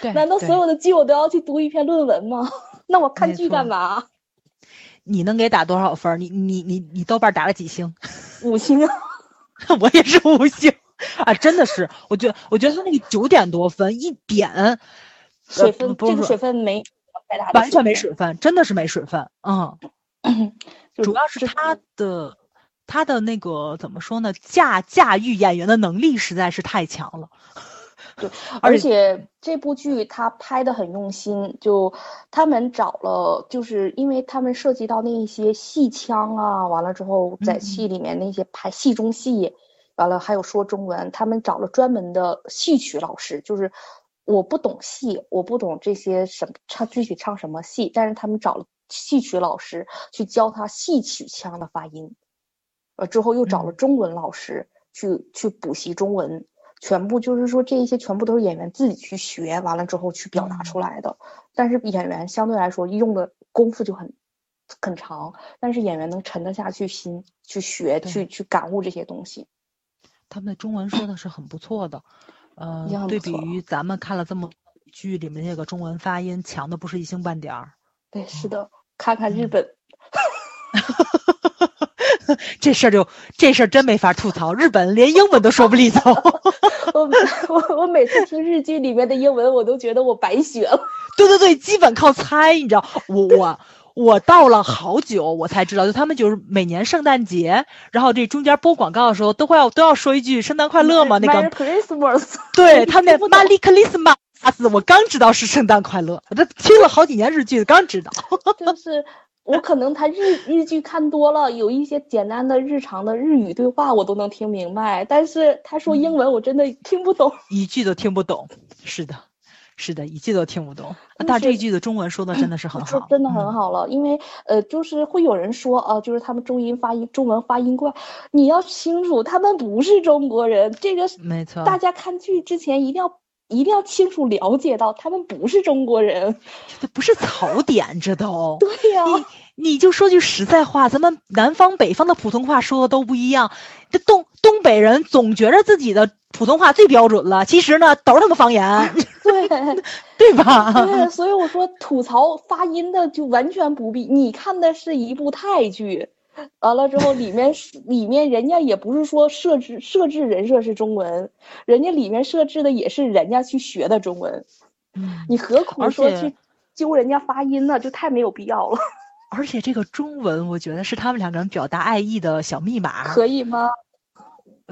对。难道所有的剧我都要去读一篇论文吗？那我看剧干嘛？你能给打多少分？你你你你豆瓣打了几星？五星啊！我也是五星 啊，真的是，我觉得我觉得他那个九点多分一点，水分这个水分没太大完全没水分，真的是没水分，嗯。主要是他的他的那个怎么说呢？驾驾驭演员的能力实在是太强了。对，而而且这部剧他拍的很用心，就他们找了，就是因为他们涉及到那一些戏腔啊，完了之后在嗯戏里面那些拍戏中戏，完了还有说中文，他们找了专门的戏曲老师，就是我不懂戏，我不懂这些什么唱具体唱什么戏，但是他们找了戏曲老师去教他戏曲腔的发音，呃之后又找了嗯中文老师去去补习中文。全部就是说，这一些全部都是演员自己去学完了之后去表达出来的。但是演员相对来说用的功夫就很很长，但是演员能沉得下去心去学、去去感悟这些东西。他们的中文说的是很不错的，呃对比于咱们看了这么剧里面那个中文发音，强的不是一星半点儿。对，是的，看看日嗯本，这事儿就这事儿真没法吐槽，日本连英文都说不利索。我我我每次听日剧里面的英文，我都觉得我白学了。对对对，基本靠猜，你知道，我我我到了好久我才知道，就他们就是每年圣诞节，然后这中间播广告的时候都会要都要说一句圣诞快乐嘛，那个 Christmas，对他们 那 Merry Christmas，我刚知道是圣诞快乐，我这听了好几年日剧，刚知道。就是我可能他日日剧看多了，有一些简单的日常的日语对话我都能听明白，但是他说英文我真的听不懂。一句都听不懂。是的，是的，一句都听不懂。就但这一句的中文说的真的是很好，说真的很嗯好了，因为呃，就是会有人说啊、就是他们中音发音中文发音怪，你要清楚，他们不是中国人，这个没错。大家看剧之前一定要一定要清楚了解到，他们不是中国人。这不是槽点，这都。对呀、你你就说句实在话，咱们南方北方的普通话说的都不一样。这东东北人总觉着自己的普通话最标准了，其实呢都是他妈方言，对 对吧？对，所以我说吐槽发音的就完全不必。你看的是一部泰剧，完了之后里面是里面人家也不是说设置设置人设是中文，人家里面设置的也是人家去学的中文，嗯你何苦说去揪人家发音呢？就太没有必要了，而且这个中文，我觉得是他们两个人表达爱意的小密码。可以吗？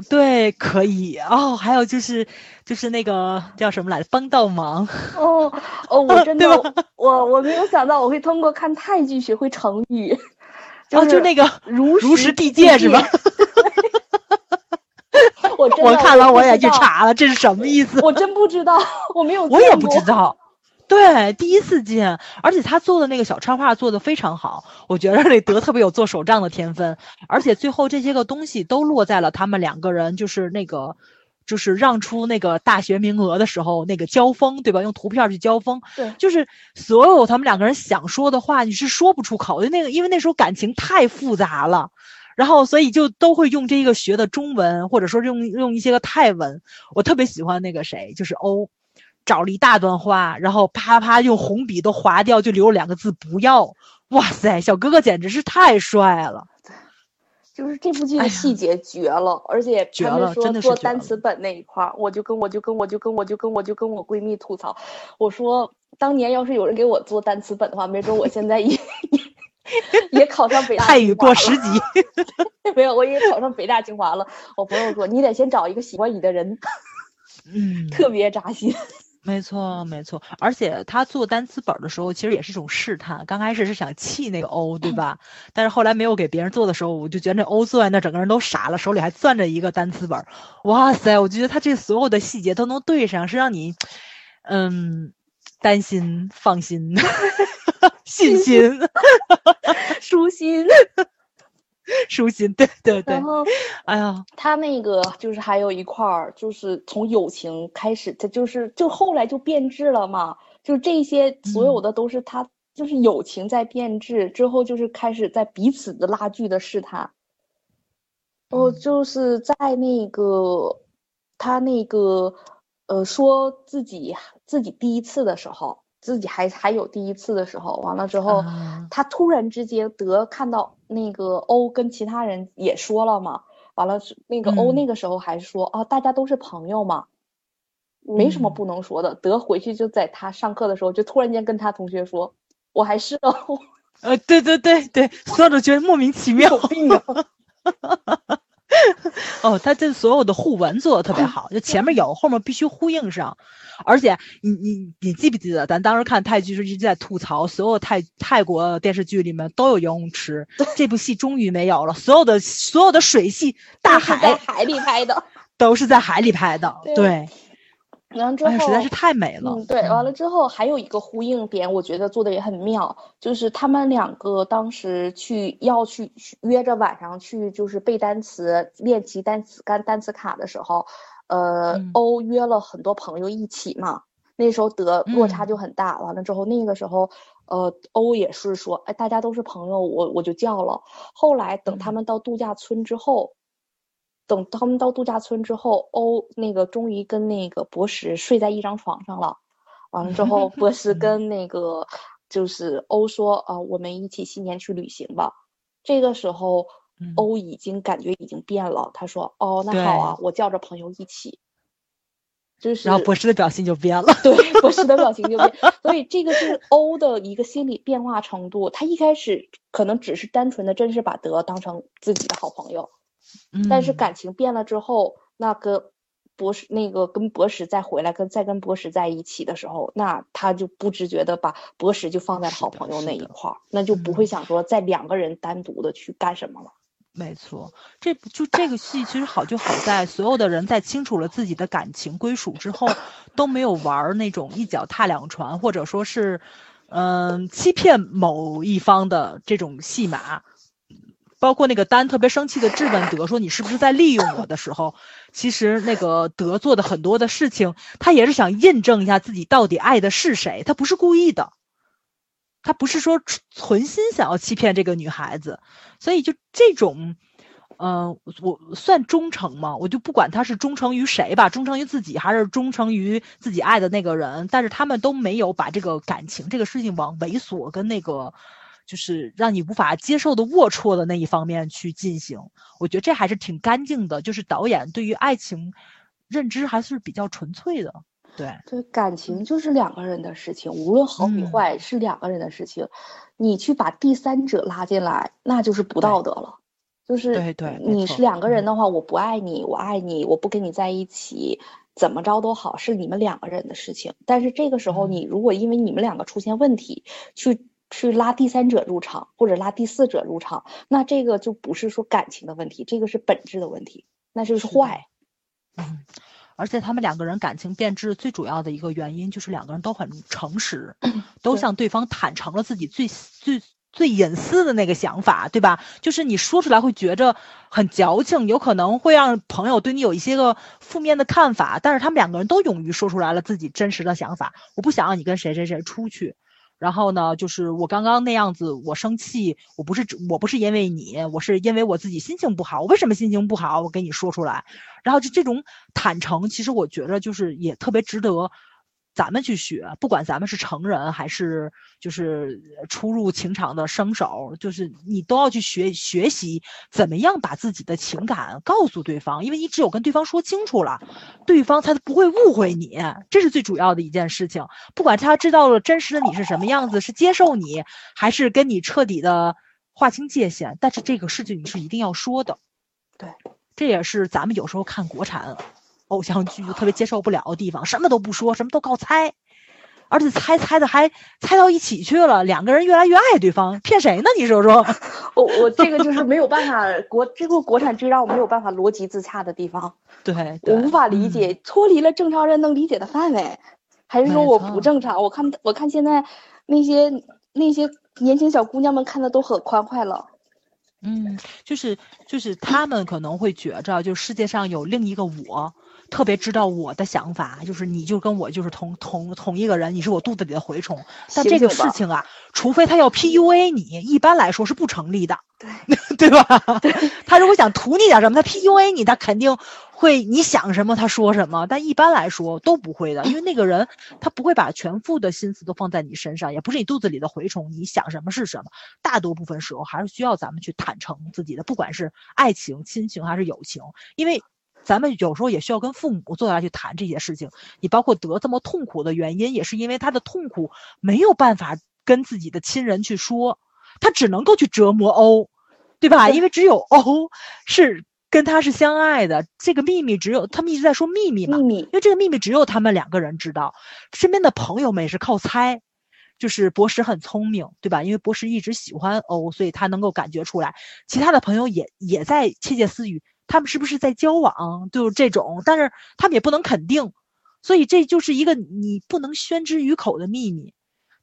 对，可以哦。还有就是，就是那个叫什么来着，帮倒忙。哦哦，我真的，我我没有想到我会通过看泰剧学会成语。哦，就那个如如实地界是吧？我我看完我也去查了，这是什么意思？我真不知道，我没有。我也不知道。对，第一次见，而且他做的那个小插画做的非常好，我觉得那德特别有做手账的天分，而且最后这些个东西都落在了他们两个人，就是那个，就是让出那个大学名额的时候那个交锋，对吧？用图片去交锋，对，就是所有他们两个人想说的话，你是说不出口的。那个，因为那时候感情太复杂了，然后所以就都会用这个学的中文，或者说用用一些个泰文。我特别喜欢那个谁，就是欧。找了一大段话，然后啪啪用红笔都划掉，就留了两个字“不要”。哇塞，小哥哥简直是太帅了！就是这部剧的细节绝了，而且他们说做单词本那一块儿，我就跟我就跟我就跟我就跟我就跟我闺蜜吐槽，我说当年要是有人给我做单词本的话，没准我现在也也考上北大泰语过十级。没有，我也考上北大清华了。我朋友说，你得先找一个喜欢你的人。嗯，特别扎心。没错，没错，而且他做单词本的时候，其实也是一种试探。刚开始是想气那个欧，对吧？但是后来没有给别人做的时候，我就觉得那欧坐在那，整个人都傻了，手里还攥着一个单词本。哇塞，我觉得他这所有的细节都能对上，是让你，嗯，担心、放心、信心、舒心。舒心，对对对。然后，哎呀，他那个就是还有一块儿，就是从友情开始，他就是就后来就变质了嘛。就这些所有的都是他，就是友情在变质之后，就是开始在彼此的拉锯的试探。哦，就是在那个他那个呃说自己自己第一次的时候。自己还还有第一次的时候，完了之后，他突然之间得看到那个欧跟其他人也说了嘛，完了那个欧那个时候还说啊，大家都是朋友嘛，没什么不能说的。德回去就在他上课的时候，就突然间跟他同学说，我还是哦呃，对对对对，所有人都觉得莫名其妙，有病啊。哦，他这所有的互文做的特别好，就前面有，后面必须呼应上。而且你你你记不记得，咱当时看泰剧时一直在吐槽，所有泰泰国电视剧里面都有游泳池，这部戏终于没有了。所有的所有的水戏，大海在海里拍的，都是在海里拍的。对，完了之后实在是太美了。嗯，对，完了之后还有一个呼应点，我觉得做的也很妙，就是他们两个当时去要去约着晚上去，就是背单词、练习单词、干单词卡的时候。呃，欧约了很多朋友一起嘛，那时候得落差就很大。完了之后，那个时候，呃，欧也是说，哎，大家都是朋友，我我就叫了。后来等他们到度假村之后，等他们到度假村之后，欧那个终于跟那个博士睡在一张床上了。完了之后，博士跟那个就是欧说，啊，我们一起新年去旅行吧。这个时候。欧已经感觉已经变了，他说：“哦，那好啊，我叫着朋友一起。”就是，然后博士的表情就变了，对，博士的表情就变。所以这个是欧的一个心理变化程度。他一开始可能只是单纯的，真是把德当成自己的好朋友，但是感情变了之后，那跟博士那个跟博士再回来跟再跟博士在一起的时候，那他就不自觉的把博士就放在好朋友那一块儿，那就不会想说在两个人单独的去干什么了。没错，这就这个戏其实好就好在所有的人在清楚了自己的感情归属之后，都没有玩那种一脚踏两船，或者说是，嗯，欺骗某一方的这种戏码。包括那个丹特别生气的质问德说：“你是不是在利用我的时候？”其实那个德做的很多的事情，他也是想印证一下自己到底爱的是谁，他不是故意的。他不是说存心想要欺骗这个女孩子，所以就这种，嗯，我算忠诚吗？我就不管他是忠诚于谁吧，忠诚于自己还是忠诚于自己爱的那个人，但是他们都没有把这个感情这个事情往猥琐跟那个，就是让你无法接受的龌龊的那一方面去进行。我觉得这还是挺干净的，就是导演对于爱情认知还是比较纯粹的。对，对，感情就是两个人的事情，无论好与坏是两个人的事情，你去把第三者拉进来，那就是不道德了。就是对对你是两个人嗯的话，我不爱你，我爱你，我不跟你在一起，怎么着都好，是你们两个人的事情。但是这个时候，嗯你如果因为你们两个出现问题，去去拉第三者入场或者拉第四者入场，那这个就不是说感情的问题，这个是本质的问题，那就是坏。嗯，而且他们两个人感情变质最主要的一个原因就是两个人都很诚实，都向对方坦诚了自己最最最隐私的那个想法，对吧？就是你说出来会觉着很矫情，有可能会让朋友对你有一些个负面的看法，但是他们两个人都勇于说出来了自己真实的想法。我不想让你跟谁谁谁出去。然后呢，就是我刚刚那样子，我生气，我不是我不是因为你，我是因为我自己心情不好。我为什么心情不好？我给你说出来。然后就这种坦诚，其实我觉得就是也特别值得咱们去学，不管咱们是成人还是就是初入情场的生手，就是你都要去学学习怎么样把自己的情感告诉对方，因为你只有跟对方说清楚了，对方才不会误会你，这是最主要的一件事情。不管他知道了真实的你是什么样子，是接受你，还是跟你彻底的划清界限，但是这个事情你是一定要说的。对，这也是咱们有时候看国产偶像剧就特别接受不了的地方，什么都不说，什么都靠猜，而且猜猜的还猜到一起去了，两个人越来越爱对方，骗谁呢？你说说？我我这个就是没有办法，国这个国产剧让我没有办法逻辑自洽的地方，对，对我无法理嗯解，脱离了正常人能理解的范围，还是说我不正常？我看我看现在那些那些年轻小姑娘们看的都很欢快了。嗯，就是就是他们可能会觉着，就世界上有另一个我，特别知道我的想法，就是你就跟我就是同同同一个人，你是我肚子里的蛔虫。但这个事情啊，除非他要 PUA 你，一般来说是不成立的，对 对吧？他如果想图你点什么，他 PUA 你，他肯定会你想什么他说什么，但一般来说都不会的，因为那个人他不会把全副的心思都放在你身上，也不是你肚子里的蛔虫，你想什么是什么。大多部分时候还是需要咱们去坦诚自己的，不管是爱情、亲情还是友情，因为咱们有时候也需要跟父母坐下来去谈这些事情。你包括得这么痛苦的原因，也是因为他的痛苦没有办法跟自己的亲人去说，他只能够去折磨欧，对吧？因为只有欧是跟他是相爱的，这个秘密只有他们一直在说秘密嘛，秘密因为这个秘密只有他们两个人知道，身边的朋友们也是靠猜。就是博士很聪明，对吧？因为博士一直喜欢欧，所以他能够感觉出来。其他的朋友也也在窃窃私语，他们是不是在交往？就是这种，但是他们也不能肯定，所以这就是一个你不能宣之于口的秘密。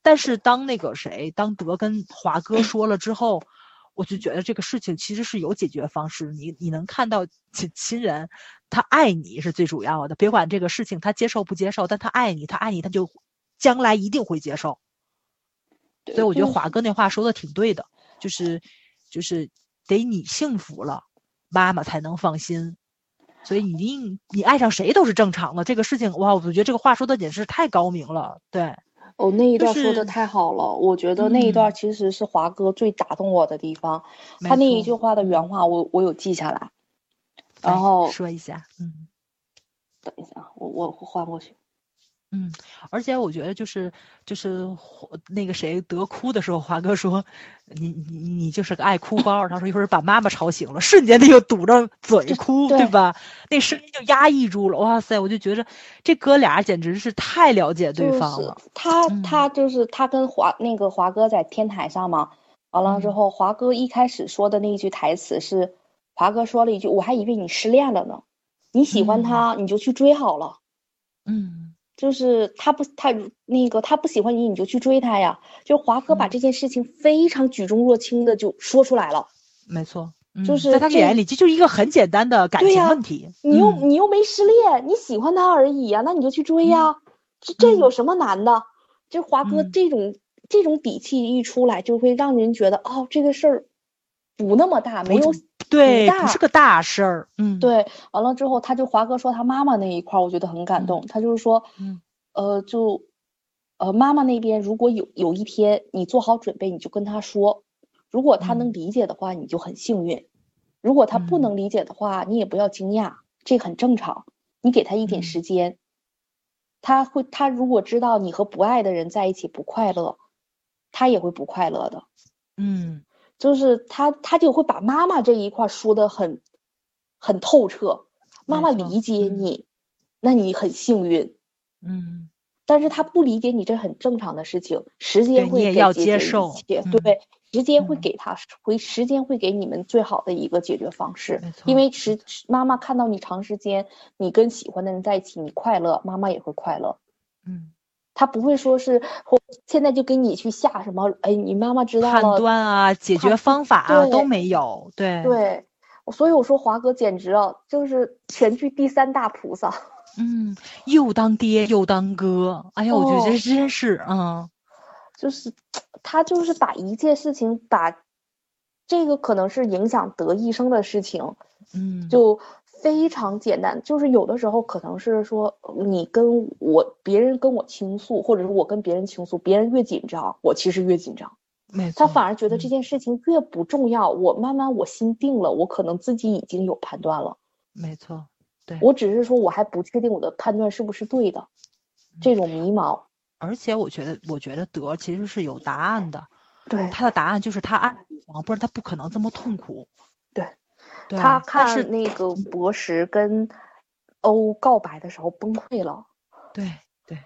但是当那个谁，当德跟华哥说了之后，我就觉得这个事情其实是有解决方式。你你能看到亲亲人，他爱你是最主要的，别管这个事情他接受不接受，但他爱你，他爱你，他就将来一定会接受。所以我觉得华哥那话说的挺对的，就是就是得你幸福了，妈妈才能放心。所以你你你爱上谁都是正常的，这个事情哇，我觉得这个话说的简直是太高明了。对，哦，那一段说的太好了，我觉得那一段嗯其实是华哥最打动我的地方。没他那一句话的原话我我有记下来，来然后说一下，嗯。等一下，我我换过去。嗯，而且我觉得就是就是那个谁得哭的时候，华哥说你你你就是个爱哭包。他说一会儿把妈妈吵醒了，瞬间他就堵着嘴哭，对对吧？那声音就压抑住了。哇塞，我就觉着这哥俩简直是太了解对就是方了。他嗯他就是他跟华那个华哥在天台上嘛，完了之嗯后，华哥一开始说的那一句台词是，华哥说了一句，我还以为你失恋了呢，你喜欢嗯他你就去追好了。嗯，就是他不他那个他不喜欢你，你就去追他呀。就华哥把嗯这件事情非常举重若轻的就说出来了。没错，嗯就是在他眼里，这就是一个很简单的感情问题。你又、嗯你又没失恋，你喜欢他而已呀，那你就去追呀。这这有什么难的？就华哥嗯这种、这种底气一出来，就会让人觉得哦，这个事儿不那么大，没有对，大不是个大事儿。嗯，，对。完了之后，他就华哥说他妈妈那一块儿，我觉得很感动。他就是说，嗯呃，就呃妈妈那边如果有有一天你做好准备，你就跟他说，如果他能嗯理解的话，你就很幸运；如果他不嗯能理解的话，你也不要惊讶，这很正常。你给他一点嗯时间，他会他如果知道你和不爱的人在一起不快乐，他也会不快乐的。嗯就是他他就会把妈妈这一块说的很很透彻，妈妈理解嗯。你，那你很幸运。嗯，但是他不理解你，这很正常的事情，时间会你也要给解决一接受切，嗯。对，时间会嗯。给他会时间会给你们最好的一个解决方式因为时妈妈看到你长时间你跟喜欢的人在一起，你快乐，妈妈也会快乐。嗯，他不会说是或现在就给你去下什么，哎，你妈妈知道判了，断啊，解决方法啊都没有，对，对，所以我说华哥简直啊，就是全剧第三大菩萨。嗯，又当爹又当哥，哎呀，我觉得这哦真是，嗯就是他就是把一切事情把这个可能是影响得一生的事情，嗯，就非常简单。就是有的时候可能是说你跟我别人跟我倾诉，或者是我跟别人倾诉，别人越紧张，我其实越紧张。没错，他反而觉得这嗯件事情越不重要，我慢慢我心定了，我可能自己已经有判断了。没错，对，我只是说我还不确定我的判断是不是对的，这种迷茫。而且我觉得，我觉得德其实是有答案的，对他的答案就是他爱不然他不可能这么痛苦。对他看那个博士跟欧告白的时候崩溃了，对对，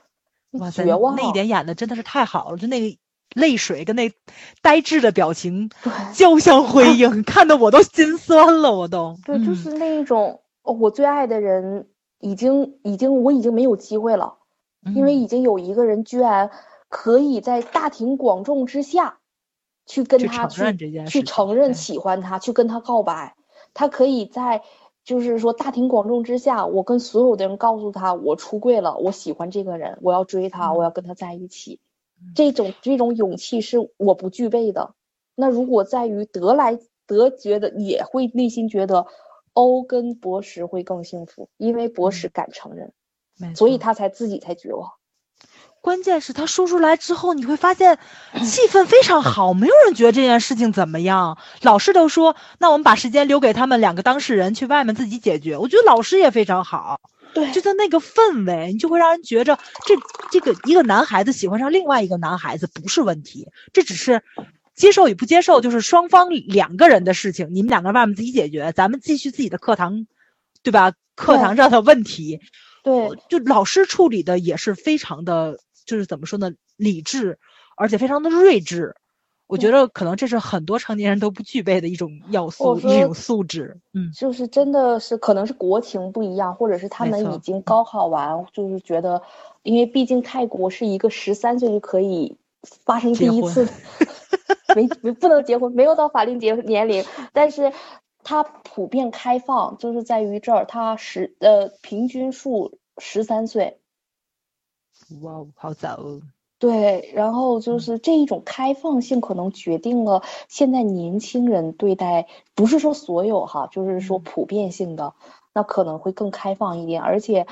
哇塞，绝望。那一点演的真的是太好了，就那个泪水跟那呆滞的表情交相辉映，看得我都心酸了，我都。对，就嗯是那一种、哦我最爱的人已经已经我已经没有机会了，因为嗯已经有一个人居然可以在大庭广众之下去跟去他承认这件事去承认喜欢他，去跟他告白，他可以在。就是说，大庭广众之下，我跟所有的人告诉他，我出柜了，我喜欢这个人，我要追他，我嗯要跟他在一起。这种这种勇气是我不具备的。那如果在于得来得觉得也会内心觉得欧跟博士会更幸福，因为博士敢承认，所以他才自己才绝望。关键是他说出来之后，你会发现气氛非常好，没有人觉得这件事情怎么样。老师都说，那我们把时间留给他们两个当事人去外面自己解决。我觉得老师也非常好，对就在那个氛围，你就会让人觉着这这个一个男孩子喜欢上另外一个男孩子不是问题，这只是接受与不接受，就是双方两个人的事情，你们两个人外面自己解决，咱们继续自己的课堂，对吧？课堂上的问题。对就老师处理的也是非常的，就是怎么说呢，理智，而且非常的睿智。我觉得可能这是很多成年人都不具备的一种要素，一种素质。嗯，就是真的是可能是国情不一样，或者是他们已经高考完，就是觉得，因为毕竟泰国是一个十三岁就可以发生第一次，没没不能结婚，没有到法定结年龄，但是它普遍开放，就是在于这儿，它十呃平均数十三岁，哇，好早哦。对，然后就嗯是这一种开放性，可能决定了现在年轻人对待，不是说所有哈，就是说嗯普遍性的，那可能会更开放一点。而且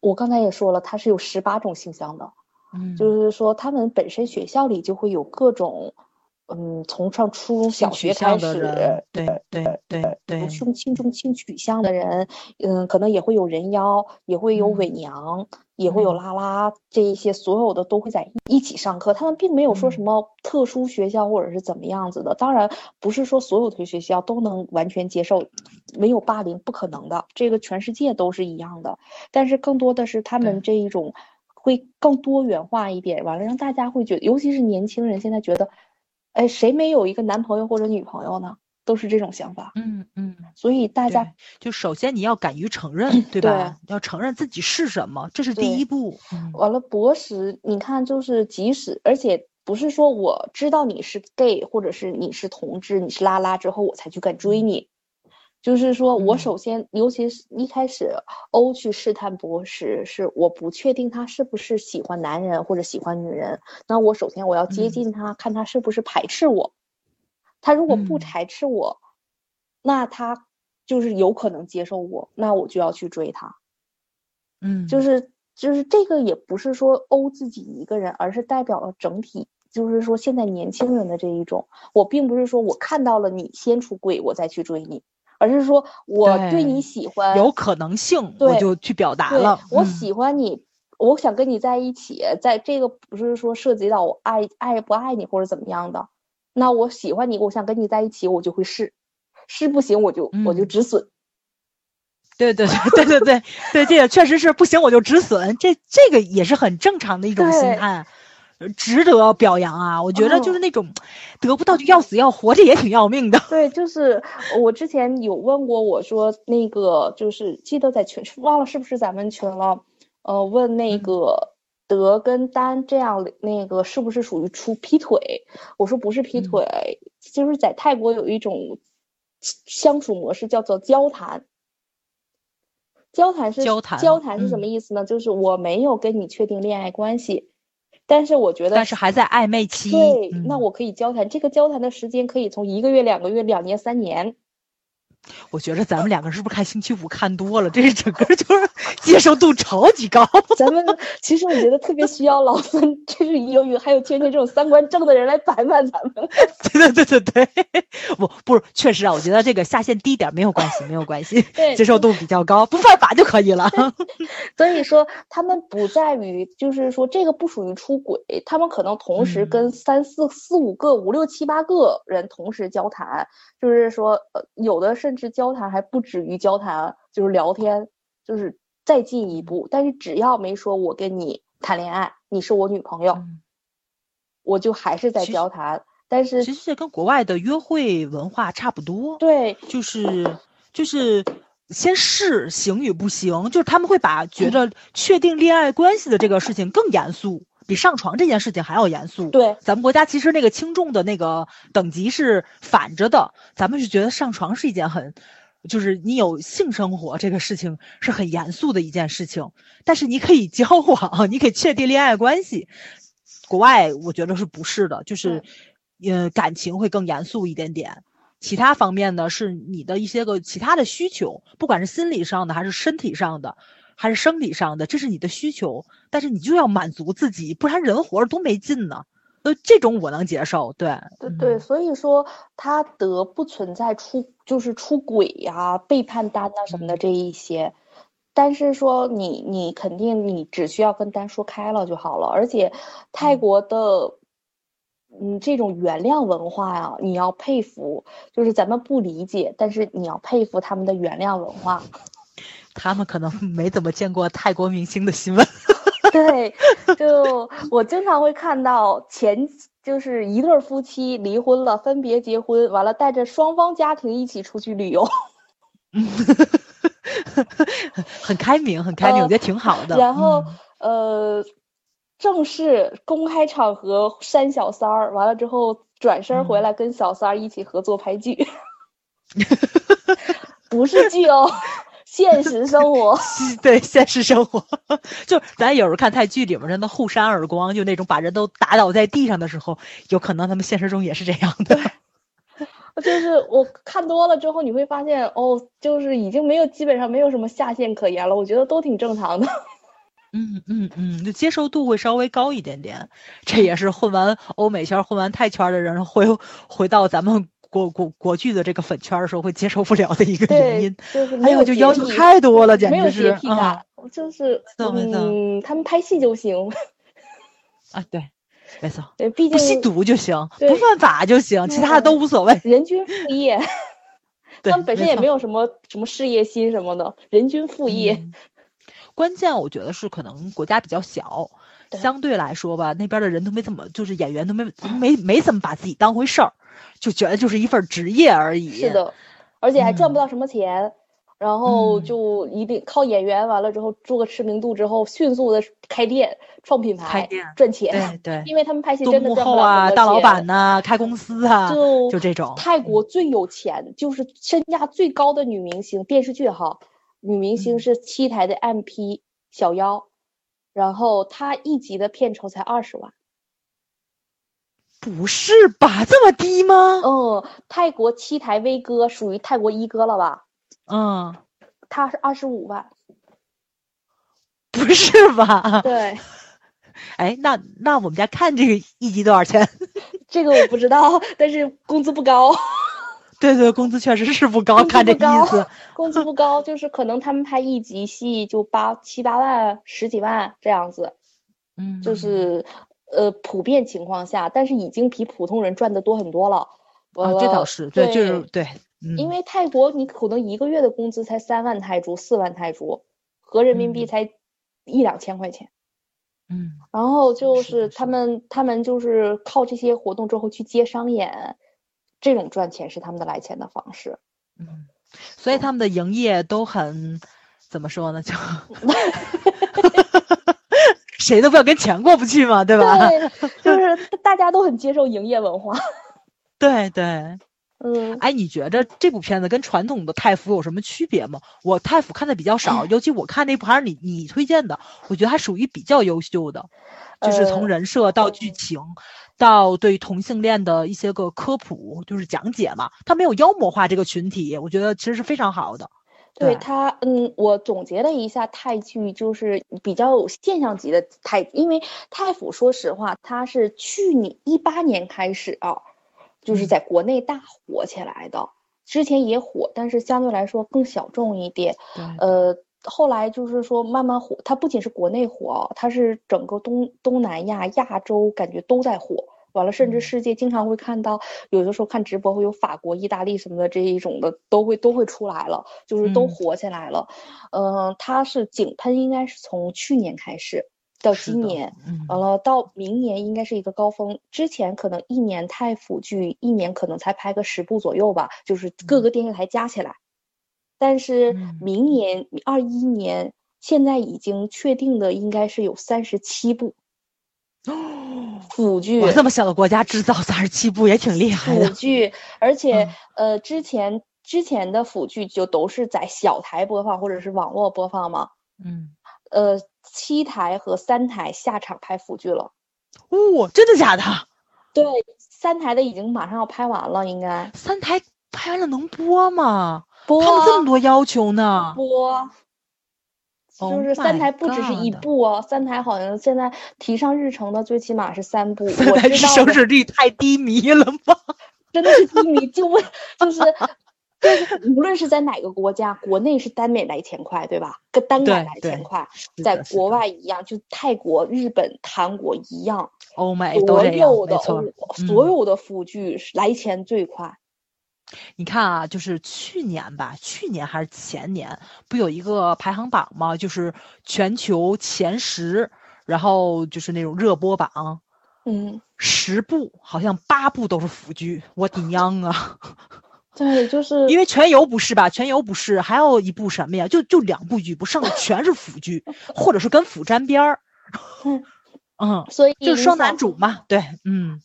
我刚才也说了，它是有十八种性向的，嗯，就是说他们本身学校里就会有各种，嗯，从上初中小学开始，人，对对对对有，性性中性取向的人，嗯，可能也会有人妖，也会有嗯伪娘，也会有嗯拉拉，这一些所有的都会在一起上课。他们并没有说什嗯么特殊学校或者是怎么样子的。当然，不是说所有的学校都能完全接受，没有霸凌不可能的，这个全世界都是一样的。但是更多的是他们这一种会更多元化一点，完了让大家会觉得，尤其是年轻人现在觉得，哎，谁没有一个男朋友或者女朋友呢？都是这种想法。嗯嗯，所以大家，就首先你要敢于承认，对吧？要承认自己是什么，这是第一步。嗯完了博识，你看就是即使，而且不是说我知道你是 gay 或者是你是同志，你是拉拉之后我才去敢追你，就是说我嗯。首先，尤其是一开始欧去试探博士，是我不确定他是不是喜欢男人或者喜欢女人，那我首先我要接嗯。近他，看他是不是排斥我，他如果不嗯。排斥我，那他就是有可能接受我，那我就要去追他。嗯，就是就是这个也不是说欧自己一个人，而是代表了整体，就是说现在年轻人的这一种。我并不是说我看到了你先出柜，我再去追你，而是说我对你喜欢，有可能性，我就去表达了。嗯我喜欢你，我想跟你在一起，在这个不是说涉及到我爱爱不爱你或者怎么样的，那我喜欢你，我想跟你在一起，我就会试，试不行我就、我就嗯止损。对对对对对对对，这也确实是不行我就止损，这这个也是很正常的一种心态，呃值得表扬啊！我觉得就是哦那种得不到就要死要活，这也挺要命的。对，就是我之前有问过，我说那个就是记得在群，忘了是不是咱们群了，呃，问那嗯个德跟丹这样那个是不是属于出劈腿？我说不是劈嗯腿，就是在泰国有一种相处模式叫做交谈。交谈是交谈交谈是什嗯么意思呢？就是我没有跟你确定恋爱关系，但是我觉得但是还在暧昧期，对，嗯那我可以交谈，这个交谈的时间可以从一个月、两个月、两年、三年。我觉着咱们两个是不是看星期五看多了？这是整个就是接受度超级高。咱们其实我觉得特别需要老孙，就是由于还有天天这种三观正的人来板板咱们。对对对对对，不不是，确实啊，我觉得这个下限低点没有关系，没有关系，对接受度比较高，不犯法就可以了。所以说，他们不在于，就是说这个不属于出轨，他们可能同时嗯跟三四四五个、五六七八个人同时交谈，就是说，呃，有的甚至交谈还不止于交谈，就是聊天，就是再进一步。但是只要没说我跟你谈恋爱，你是我女朋友，嗯我就还是在交谈。但是其实这跟国外的约会文化差不多，对，就是就是先试行与不行，就是他们会把觉得确定恋爱关系的这个事情更严肃，比上床这件事情还要严肃。对咱们国家其实那个轻重的那个等级是反着的，咱们是觉得上床是一件很。就是你有性生活这个事情是很严肃的一件事情，但是你可以交往，你可以确定恋爱关系。国外我觉得是不是的，就是，呃，感情会更严肃一点点。其他方面呢，是你的一些个其他的需求，不管是心理上的，还是身体上的，还是生理上的，这是你的需求，但是你就要满足自己，不然人活着多没劲呢。呃，这种我能接受，对，对对，嗯所以说他得不存在出就是出轨呀、背叛单啊什么的嗯这一些，但是说你你肯定你只需要跟单说开了就好了，而且泰嗯国的。嗯，这种原谅文化呀，你要佩服，就是咱们不理解，但是你要佩服他们的原谅文化。他们可能 没怎么见过泰国明星的新闻。对，就我经常会看到前就是一对儿夫妻离婚了，分别结婚，完了带着双方家庭一起出去旅游，很开明，很开明，我觉得挺好的。然后嗯呃，正式公开场合扇小三儿，完了之后转身回嗯来跟小三儿一起合作拍剧，不是剧哦，现实生活。对现实生活，就咱有时候看泰剧里面人的互扇耳光，就那种把人都打倒在地上的时候，有可能他们现实中也是这样的。就是我看多了之后，你会发现哦，就是已经没有基本上没有什么下限可言了，我觉得都挺正常的。嗯嗯嗯，就接受度会稍微高一点点，这也是混完欧美圈、混完泰圈的人回回到咱们国国国剧的这个粉圈的时候会接受不了的一个原因。，就是还有哎，就要求太多了，简直是啊就是嗯，他们拍戏就行，啊！对，没错，对，毕不吸毒就行，不犯法就行，其他的都无所谓。人均副业，对，他们本身也没有什么什么事业心什么的，人均副业。嗯关键我觉得是可能国家比较小，对相对来说吧，那边的人都没怎么，就是演员都没没没怎么把自己当回事儿，就觉得就是一份职业而已。是，的，而且还赚不嗯到什么钱，然后嗯就一定靠演员，完了之后做个知名度之后，迅速的开店、创品牌、开店赚钱。对对，因为他们拍戏真的赚不后啊，了什么当老钱板呐、开公司啊，就就这种。泰国最有钱，就是身价最高的女明星，电视剧哈，女明星嗯是七台的 MP 小妖，然后她一集的片酬才二十万。不是吧？这么低吗？嗯，泰国七台威哥属于泰国一哥了吧？嗯，他是二十五万。不是吧？对，哎，那那我们家看这个一集多少钱？这个我不知道，但是工资不高，对对，工资确实是不高，看这意思。工资不高，就是可能他们拍一集戏就八七八万、十几万这样子。嗯，就是呃，普遍情况下，但是已经比普通人赚的多很多了。啊，这倒是，对，就是对，因为泰国你可能一个月的工资才三万泰铢、四万泰铢，合人民币才一两千块钱。嗯，然后就是他们，他们就是靠这些活动之后去接商演，这种赚钱是他们的来钱的方式。嗯，所以他们的营业都很怎么说呢？就。谁都不要跟钱过不去嘛，对吧？对，就是大家都很接受营业文化。对对，嗯，哎，你觉着这部片子跟传统的泰服有什么区别吗？我泰服看的比较少，尤其我看那部还是你你推荐的，我觉得还属于比较优秀的，就是从人设到剧情，到对同性恋的一些个科普，就是讲解嘛，它没有妖魔化这个群体，我觉得其实是非常好的。对他，嗯，我总结了一下泰剧，就是比较有现象级的泰，因为泰府，说实话，它是去年一八年开始啊，就是在国内大火起来的，之前也火，但是相对来说更小众一点。呃，后来就是说慢慢火，它不仅是国内火，它是整个东东南亚、亚洲感觉都在火。完了，甚至世界经常会看到，有的时候看直播会有法国、意大利什么的这一种的都会都会出来了，就是都火起来了。嗯，它是井喷，应该是从去年开始到今年，完了到明年应该是一个高峰。之前可能一年太腐剧一年可能才拍个十部左右吧，就是各个电视台加起来。但是明年二一年现在已经确定的应该是有三十七部。腐剧，这么小的国家制造三十七部也挺厉害的。腐剧，而且呃，之前之前的腐剧就都是在小台播放或者是网络播放嘛。嗯。呃，七台和三台下场拍腐剧了。哦，真的假的？对，三台的已经马上要拍完了，应该。三台拍完了能播吗？播。他们这么多要求呢。播。就是三台不只是一部哦，三台好像现在提上日程的最起码是三部。三台收视率太低迷了吗？真的是低迷，就问就是就是无论是在哪个国家，国内是单美来钱快，对吧？跟单改来钱快，在国外一样，就泰国、日本、韩国一样，欧美所有的欧所有的腐剧来钱最快。你看啊，就是去年吧，去年还是前年，不有一个排行榜吗？就是全球前十，然后就是那种热播榜，嗯，十部好像八部都是腐剧，我的娘啊！对，就是因为全游不是吧？全游不是，还有一部什么呀？就就两部剧，不剩的全是腐剧，或者是跟腐沾边儿。嗯，所以就是双男主嘛，对，嗯。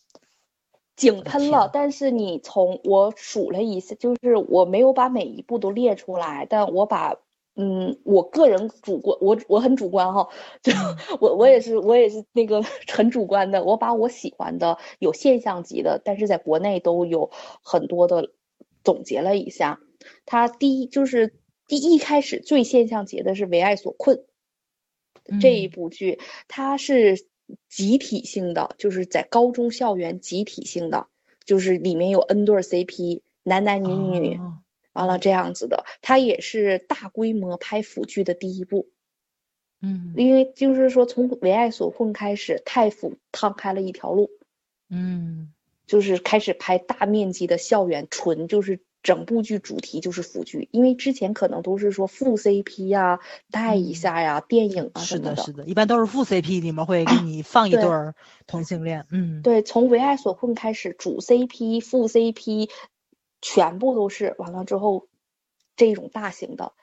井喷了，但是你从我数了一下，就是我没有把每一步都列出来，但我把，嗯，我个人主观，我我很主观哈，就 我我也是我也是那个很主观的，我把我喜欢的有现象级的，但是在国内都有很多的总结了一下，它第一就是第一开始最现象级的是《为爱所困》这一部剧，它是。集体性的，就是在高中校园集体性的，就是里面有 N 对 CP，男男女女，完了这样子的，它也是大规模拍腐剧的第一步。嗯，因为就是说从为爱所困开始，太腐趟开了一条路。嗯，就是开始拍大面积的校园，纯就是。整部剧主题就是腐剧，因为之前可能都是说副 CP 呀，带一下呀，电影啊什么的。是的，是的，一般都是副 CP 里面会给你放一对儿同性恋。嗯，对，从为爱所困开始，主 CP、副 CP 全部都是完了之后，这种大型的，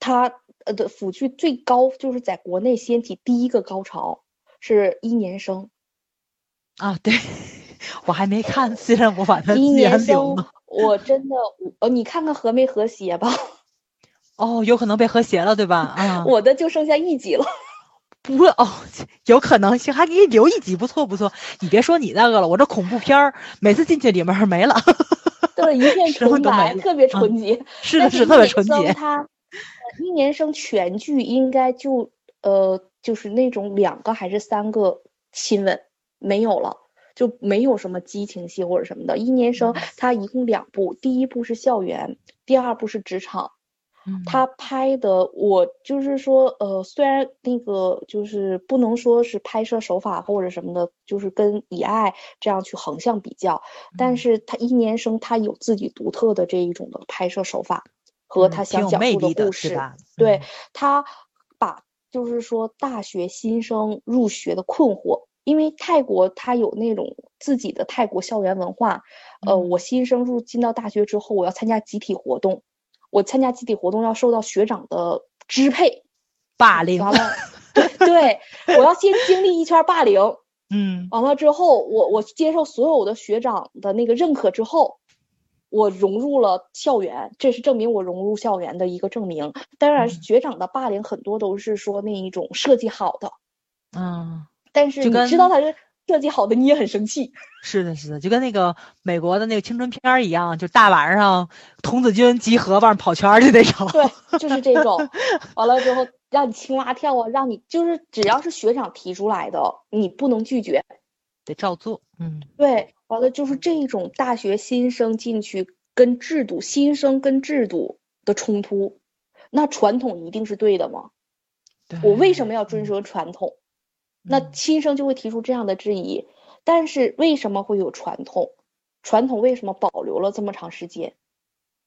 它呃的腐剧最高就是在国内掀起第一个高潮是一年生。啊，对。我还没看，虽然我把它一年生，我真的，呃，你看看和没和谐吧？哦，有可能被和谐了，对吧？啊，我的就剩下一集了。不哦，有可能行，还给你留一集，不错不错。你别说你那个了，我这恐怖片儿每次进去里面没了，对，一片纯白，特别纯洁。是的，是特别纯洁。他一年生全剧应该就呃，就是那种两个还是三个亲吻没有了。就没有什么激情戏或者什么的。一年生他一共两部，第一部是校园，第二部是职场。嗯他拍的，我就是说，呃，虽然那个就是不能说是拍摄手法或者什么的，就是跟以爱这样去横向比较，但嗯是他一年生他有自己独特的这一种的拍摄手法和他想讲述的故事。对嗯他把就是说大学新生入学的困惑，因为泰国它有那种自己的泰国校园文化。呃，嗯我新生入进到大学之后，我要参加集体活动，我参加集体活动要受到学长的支配，霸凌，完了，对对，我要先经历一圈霸凌，嗯完了之后，我我接受所有的学长的那个认可之后，我融入了校园，这是证明我融入校园的一个证明。当然，嗯学长的霸凌很多都是说那一种设计好的，嗯，但是你知道他是设计好的，你也很生气。是的，是的，就跟那个美国的那个青春片儿一样，就大晚上童子军集合，往上跑圈儿的那种。对，就是这种。完了之后，让你青蛙跳啊，让你就是只要是学长提出来的，你不能拒绝。得照做。嗯对，完了就是这种大学新生进去跟制度，新生跟制度的冲突，那传统一定是对的吗？我为什么要遵守传统？那嗯新生就会提出这样的质疑。但是为什么会有传统？传统为什么保留了这么长时间？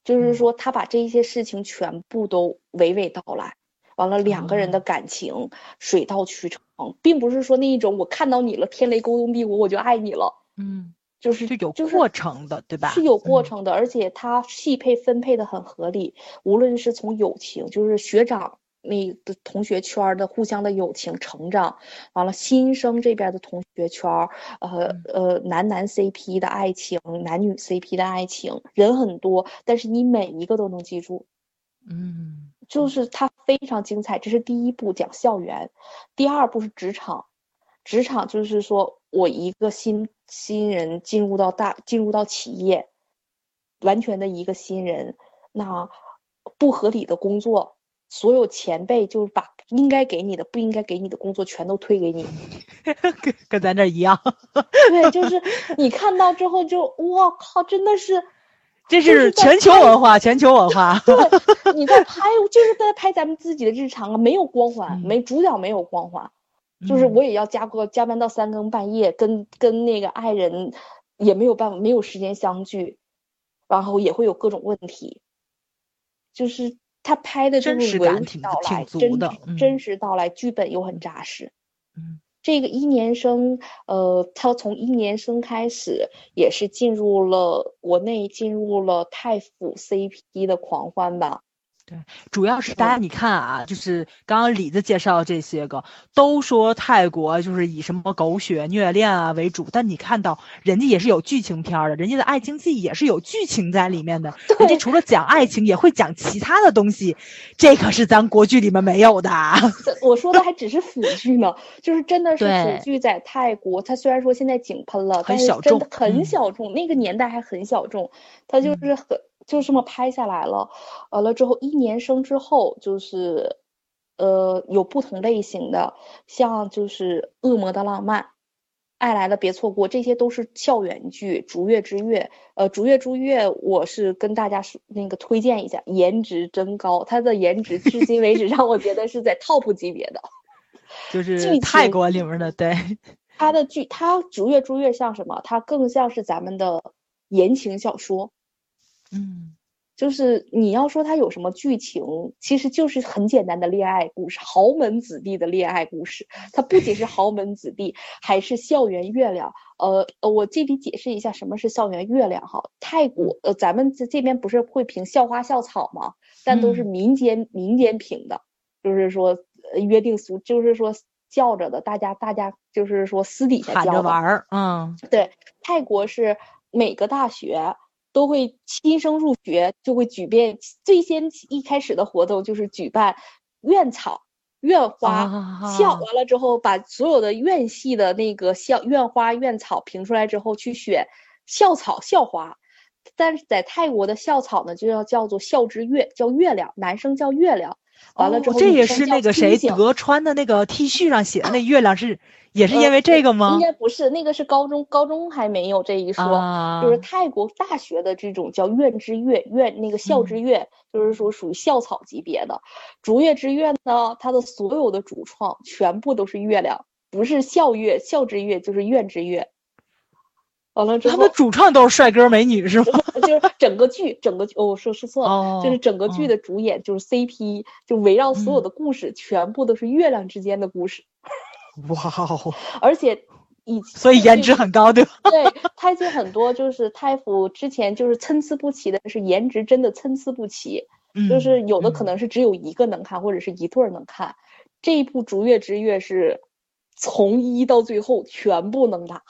就是嗯说，他把这些事情全部都娓娓道来，完了两个人的哦感情水到渠成，并不是说那一种我看到你了，天雷勾动地火我就爱你了，嗯，就是就有就是过程的，对吧？是有过嗯程的，而且他戏配分配的很合理，无论是从友情，就是学长那的同学圈儿的互相的友情成长，完了新生这边的同学圈儿，呃嗯呃男男 CP 的爱情，男女 CP 的爱情，人很多，但是你每一个都能记住，嗯就是它非常精彩。这是第一部讲校园，第二部是职场，职场就是说我一个新新人进入到大进入到企业，完全的一个新人，那不合理的工作，所有前辈就是把应该给你的、不应该给你的工作全都推给你。跟跟咱这儿一样，对，就是你看到之后就我靠，真的是。这是全球文化，全球文化。对，你在拍，就是在拍咱们自己的日常啊，没有光环，嗯没主角没有光环，就是嗯我也要加个加班到三更半夜，跟跟那个爱人也没有办法，没有时间相聚，然后也会有各种问题，就是他拍的就真实感真的实真嗯实到来，剧本又很扎实。嗯这个一年生，呃，他从一年生开始，也是进入了国内，进入了太府 CP 的狂欢吧。主要是大家你看啊，就是刚刚李子介绍这些个，都说泰国就是以什么狗血虐恋啊为主，但你看到人家也是有剧情片儿的，人家的爱情戏也是有剧情在里面的，人家除了讲爱情，也会讲其他的东西，这可是咱国剧里面没有的。我说的还只是腐剧呢，就是真的是腐剧在泰国，它虽然说现在井喷了，但是小真的众嗯。很小众，那个年代还很小众，它就是很就这么拍下来了，完了之后一年生之后就是，呃，有不同类型的，像就是《恶魔的浪漫》。爱来了别错过，这些都是校园剧，《逐月之月》呃，《逐月之月》我是跟大家说那个推荐一下，颜值真高，它的颜值至今为止 让我觉得是在 top 级别的。就是剧泰国里面的，对，他的剧，他《逐月逐月》像什么？他更像是咱们的言情小说。嗯就是你要说它有什么剧情，其实就是很简单的恋爱故事，豪门子弟的恋爱故事。它不仅是豪门子弟，还是校园月亮。呃呃，我这里解释一下什么是校园月亮哈。泰国呃，咱们这这边不是会评校花校草吗？但都是嗯民间、民间评的，就是说呃约定俗，就是说叫着的，大家大家就是说私底下喊叫的。着玩儿，嗯对，泰国是每个大学都会新生入学就会举办最先一开始的活动就是举办院草、院花、校，啊完了之后把所有的院系的那个校院花、院草评出来之后去选校草、校花。但是在泰国的校草呢，就要叫做校之月，叫月亮，男生叫月亮。完了之后、这也是那个谁德川的那个 T 恤上写的那月亮是。也是因为这个吗？应该不是，那个是高中，高中还没有这一说。就是泰国大学的这种叫院之月，院那个校之月，就是说属于校草级别的。竹月之月呢，它的所有的主创全部都是月亮，不是校月，校之月就是院之月。完了之后，他们主创都是帅哥美女是吗？就是整个剧，整个剧哦，说说错了，就是整个剧的主演就是 CP，就围绕所有的故事全部都是月亮之间的故事。哇哦！而且以所以颜值很高对吧对，泰剧很多就是泰服之前就是参差不齐的，是颜值真的参差不齐，就是有的可能是只有一个能看，或者是一对儿能看。这一部《逐月之月》是从一到最后全部能打，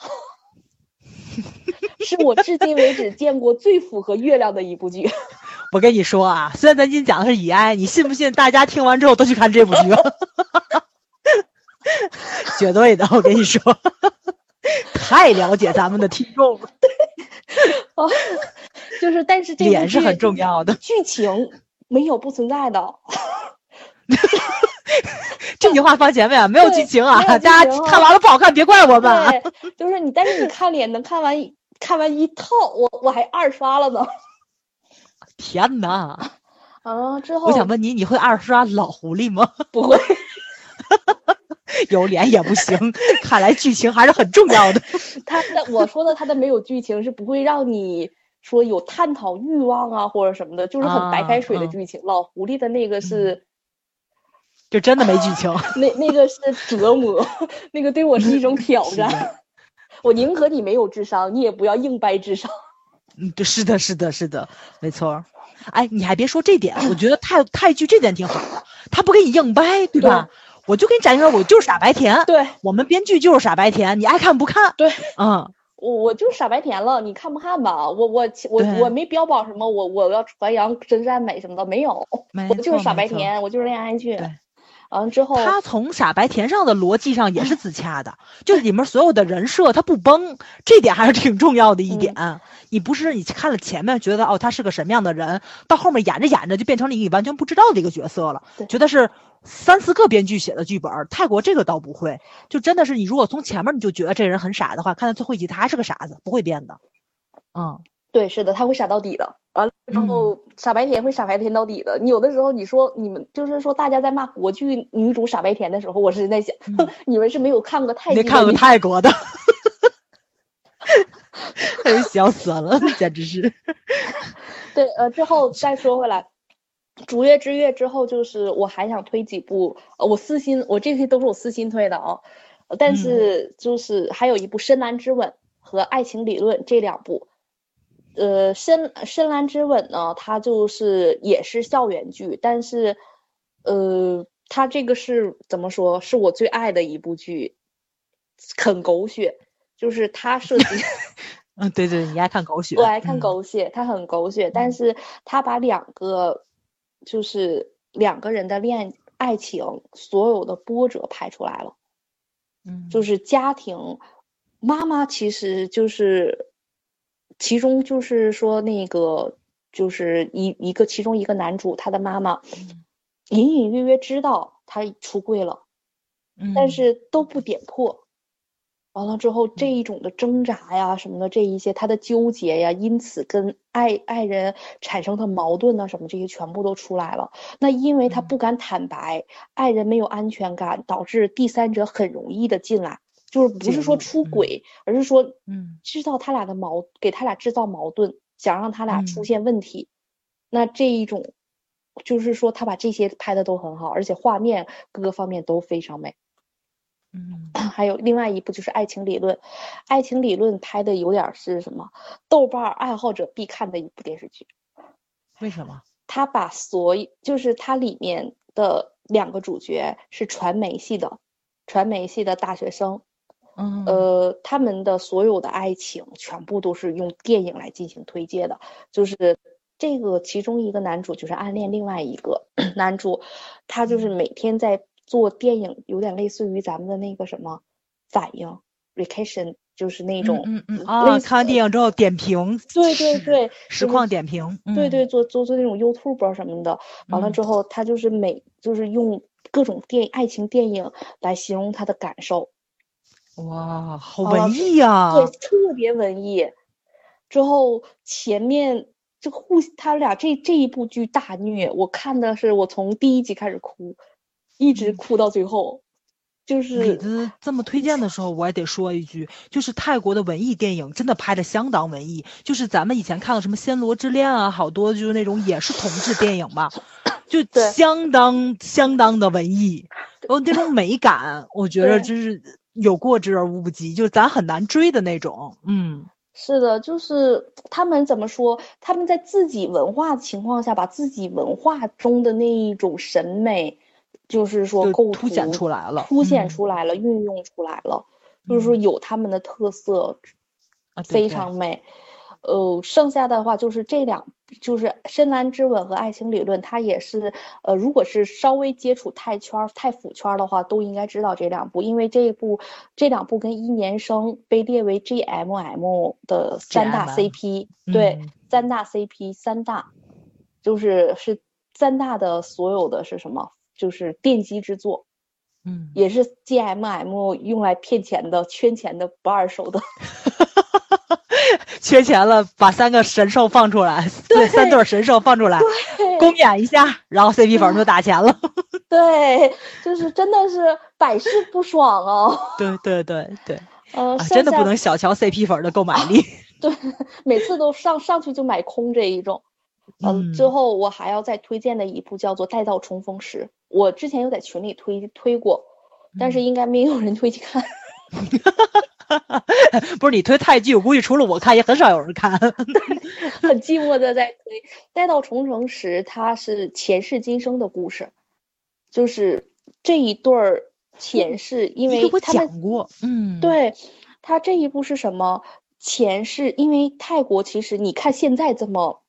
是我至今为止见过最符合月亮的一部剧。我跟你说啊，虽然咱今天讲的是以爱，你信不信？大家听完之后都去看这部剧。绝对的，我跟你说，太了解咱们的听众了。哦，就是，但是这脸是很重要的，剧情没有不存在的。这句话放前面，没有剧情啊！大家看完了不好看，别怪我们。就是你，但是你看脸能看完，看完一套，我我还二刷了呢。天哪！啊，之后我想问你，你会二刷老狐狸吗？不会。有脸也不行，看来剧情还是很重要的。他的我说的他的没有剧情是不会让你说有探讨欲望啊或者什么的，就是很白开水的剧情。老狐狸的那个是，就真的没剧情。那那个是折磨，那个对我是一种挑战。我宁可你没有智商，你也不要硬掰智商。嗯，对，是的，是的，是的，没错。哎，你还别说这点，我觉得泰泰剧这点挺好的，他不给你硬掰，对吧？我就给你展现，我就是傻白甜。对，我们编剧就是傻白甜，你爱看不看？对，嗯，我我就是傻白甜了，你看不看吧？我我我我没标榜什么，我我要传扬真善美什么的，没有，我就是傻白甜，我就是恋爱剧。完了之后，他从傻白甜上的逻辑上也是自洽的，就是里面所有的人设他不崩，这点还是挺重要的一点。你不是你看了前面觉得哦他是个什么样的人，到后面演着演着就变成了你完全不知道的一个角色了，觉得是三四个编剧写的剧本。泰国这个倒不会，就真的是你如果从前面你就觉得这人很傻的话，看到最后一集他还是个傻子，不会变的。嗯。对，是的，他会傻到底的。完了之后，傻白甜会傻白甜到底的。你有的时候你说你们就是说大家在骂国剧女主傻白甜的时候，我是在想，你们是没有看过泰，没看过泰国的，笑死了，简直是。对，呃，之后再说回来，《逐月之月》之后，就是我还想推几部，我私心，我这些都是我私心推的啊。但是就是还有一部《深蓝之吻》和《爱情理论》这两部。呃，深深蓝之吻呢，它就是也是校园剧，但是，呃，它这个是怎么说？是我最爱的一部剧，很狗血，就是它涉及，嗯，对对，你爱看狗血，我爱看狗血，它很狗血，但是它把两个，就是两个人的恋爱情所有的波折拍出来了，嗯，就是家庭，妈妈其实就是。其中就是说，那个就是一一个其中一个男主，他的妈妈隐隐约约知道他出柜了，但是都不点破。完了之后，这一种的挣扎呀什么的，这一些他的纠结呀，因此跟爱爱人产生的矛盾呐什么这些全部都出来了。那因为他不敢坦白，爱人没有安全感，导致第三者很容易的进来。就是不是说出轨，而是说，嗯，制造他俩的矛，给他俩制造矛盾，想让他俩出现问题。那这一种，就是说他把这些拍的都很好，而且画面各个方面都非常美。嗯，还有另外一部就是《爱情理论》，《爱情理论》拍的有点是什么？豆瓣爱好者必看的一部电视剧。为什么？他把所有，就是它里面的两个主角是传媒系的，传媒系的大学生。呃，他们的所有的爱情全部都是用电影来进行推介的，就是这个其中一个男主就是暗恋另外一个 男主，他就是每天在做电影，有点类似于咱们的那个什么反应 reaction 就是那种嗯嗯啊，看完电影之后点评，对对对，实况点评，对对，做做做那种 YouTube 什么的。完了之后，他就是每就是用各种电爱情电影来形容他的感受。哇，好文艺呀！对，特别文艺。之后前面就互他俩这这一部剧大虐，我看的是我从第一集开始哭，一直哭到最后。就是李子这么推荐的时候，我也得说一句，就是泰国的文艺电影真的拍的相当文艺。就是咱们以前看的什么《暹罗之恋》啊，好多就是那种也是同志电影吧，就相当相当的文艺，然后那种美感，我觉得真是有过之而无不及，就是咱很难追的那种。嗯，是的，就是他们怎么说？他们在自己文化情况下，把自己文化中的那一种审美。就是说，构凸显出来了，凸显出来了，运用出来了，就是说有他们的特色，非常美。呃，剩下的话就是这两，就是《深蓝之吻》和《爱情理论》，它也是，呃，如果是稍微接触泰圈、泰腐圈的话，都应该知道这两部，因为这一部、这两部跟一年生被列为 GMM 的三大 CP，对，三大 CP，三大，就是是三大的所有的是什么？就是奠基之作，嗯，也是 G M M 用来骗钱的、圈钱的、不二手的，缺钱了，把三个神兽放出来，对，三对神兽放出来，公演一下，然后 C P 粉就打钱了，对，就是真的是百试不爽哦，对对对对，呃，真的不能小瞧 C P 粉的购买力，对，每次都上上去就买空这一种。嗯，之后我还要再推荐的一部叫做《待到重逢时》，我之前有在群里推推过，但是应该没有人推去看。不是你推泰剧，我估计除了我看，也很少有人看。很寂寞的在推《待到重逢时》，它是前世今生的故事，就是这一对儿前世，因为他们讲过，嗯，对他这一部是什么前世？因为泰国其实你看现在这么。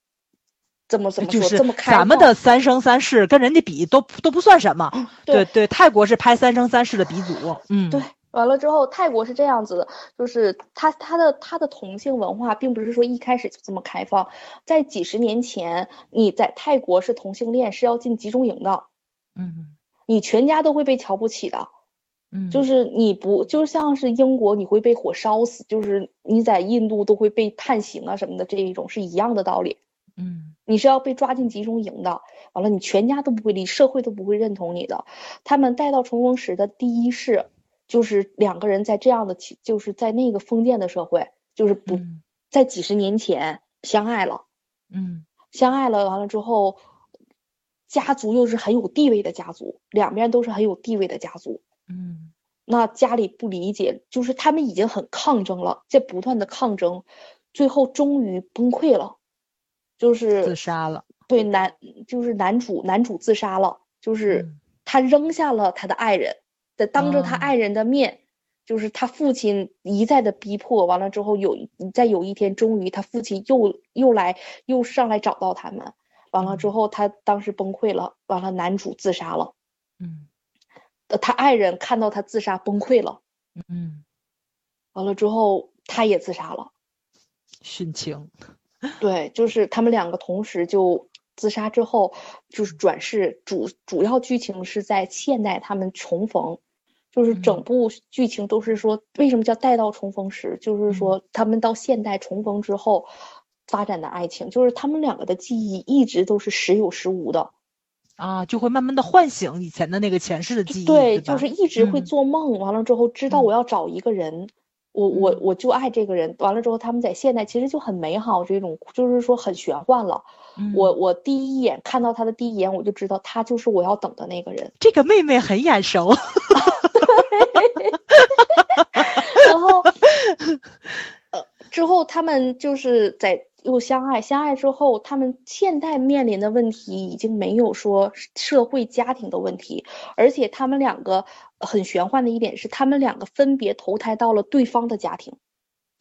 怎么怎么说？这么开咱们的三生三世跟人家比都都不算什么。对对，泰国是拍三生三世的鼻祖。嗯，对。完了之后，泰国是这样子的，就是他他的他的同性文化并不是说一开始就这么开放，在几十年前，你在泰国是同性恋是要进集中营的。嗯。你全家都会被瞧不起的。嗯。就是你不就像是英国你会被火烧死，就是你在印度都会被判刑啊什么的这一种是一样的道理。嗯。你是要被抓进集中营的，完了你全家都不会理，社会都不会认同你的。他们带到重逢时的第一世，就是两个人在这样的，就是在那个封建的社会，就是不在几十年前相爱了，嗯，相爱了，完了之后，家族又是很有地位的家族，两边都是很有地位的家族，嗯，那家里不理解，就是他们已经很抗争了，在不断的抗争，最后终于崩溃了。就是自杀了，对男就是男主男主自杀了，就是他扔下了他的爱人，在当着他爱人的面，就是他父亲一再的逼迫，完了之后有在有一天，终于他父亲又又来又上来找到他们，完了之后他当时崩溃了，完了男主自杀了，嗯，他爱人看到他自杀崩溃了，嗯，完了之后他也自杀了，殉情。对，就是他们两个同时就自杀之后，就是转世主主要剧情是在现代他们重逢，就是整部剧情都是说为什么叫待到重逢时，就是说他们到现代重逢之后发展的爱情，就是他们两个的记忆一直都是时有时无的，啊，就会慢慢的唤醒以前的那个前世的记忆，对，就是一直会做梦，完了之后知道我要找一个人。我我我就爱这个人，完了之后他们在现代其实就很美好，这种就是说很玄幻了。我我第一眼看到他的第一眼，我就知道他就是我要等的那个人。这个妹妹很眼熟。然后，呃，之后他们就是在。又相爱，相爱之后，他们现在面临的问题已经没有说社会家庭的问题，而且他们两个很玄幻的一点是，他们两个分别投胎到了对方的家庭。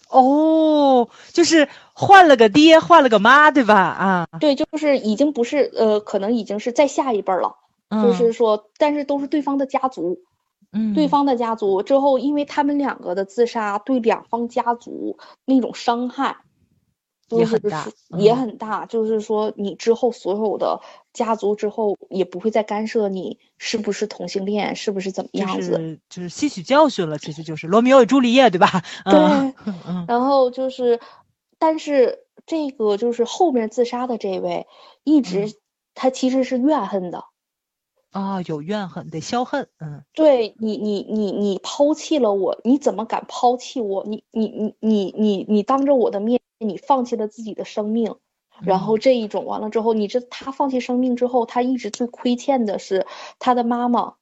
哦，就是换了个爹，换了个妈，对吧？啊，对，就是已经不是呃，可能已经是在下一辈了，就是说，但是都是对方的家族。嗯，对方的家族之后，因为他们两个的自杀对两方家族那种伤害，就是也很大也嗯很大。就是说，你之后所有的家族之后也不会再干涉你是不是同性恋，是不是怎么样子。是就是吸取教训了，其实就是罗密欧与朱丽叶，对吧？对 嗯然后就是，但是这个就是后面自杀的这位，一直、嗯他其实是怨恨的。啊，有怨恨，得消恨，嗯对你，你你你抛弃了我，你怎么敢抛弃我？你你你你你你当着我的面，你放弃了自己的生命，然后嗯这一种完了之后，你这他放弃生命之后，他一直最亏欠的是他的妈妈，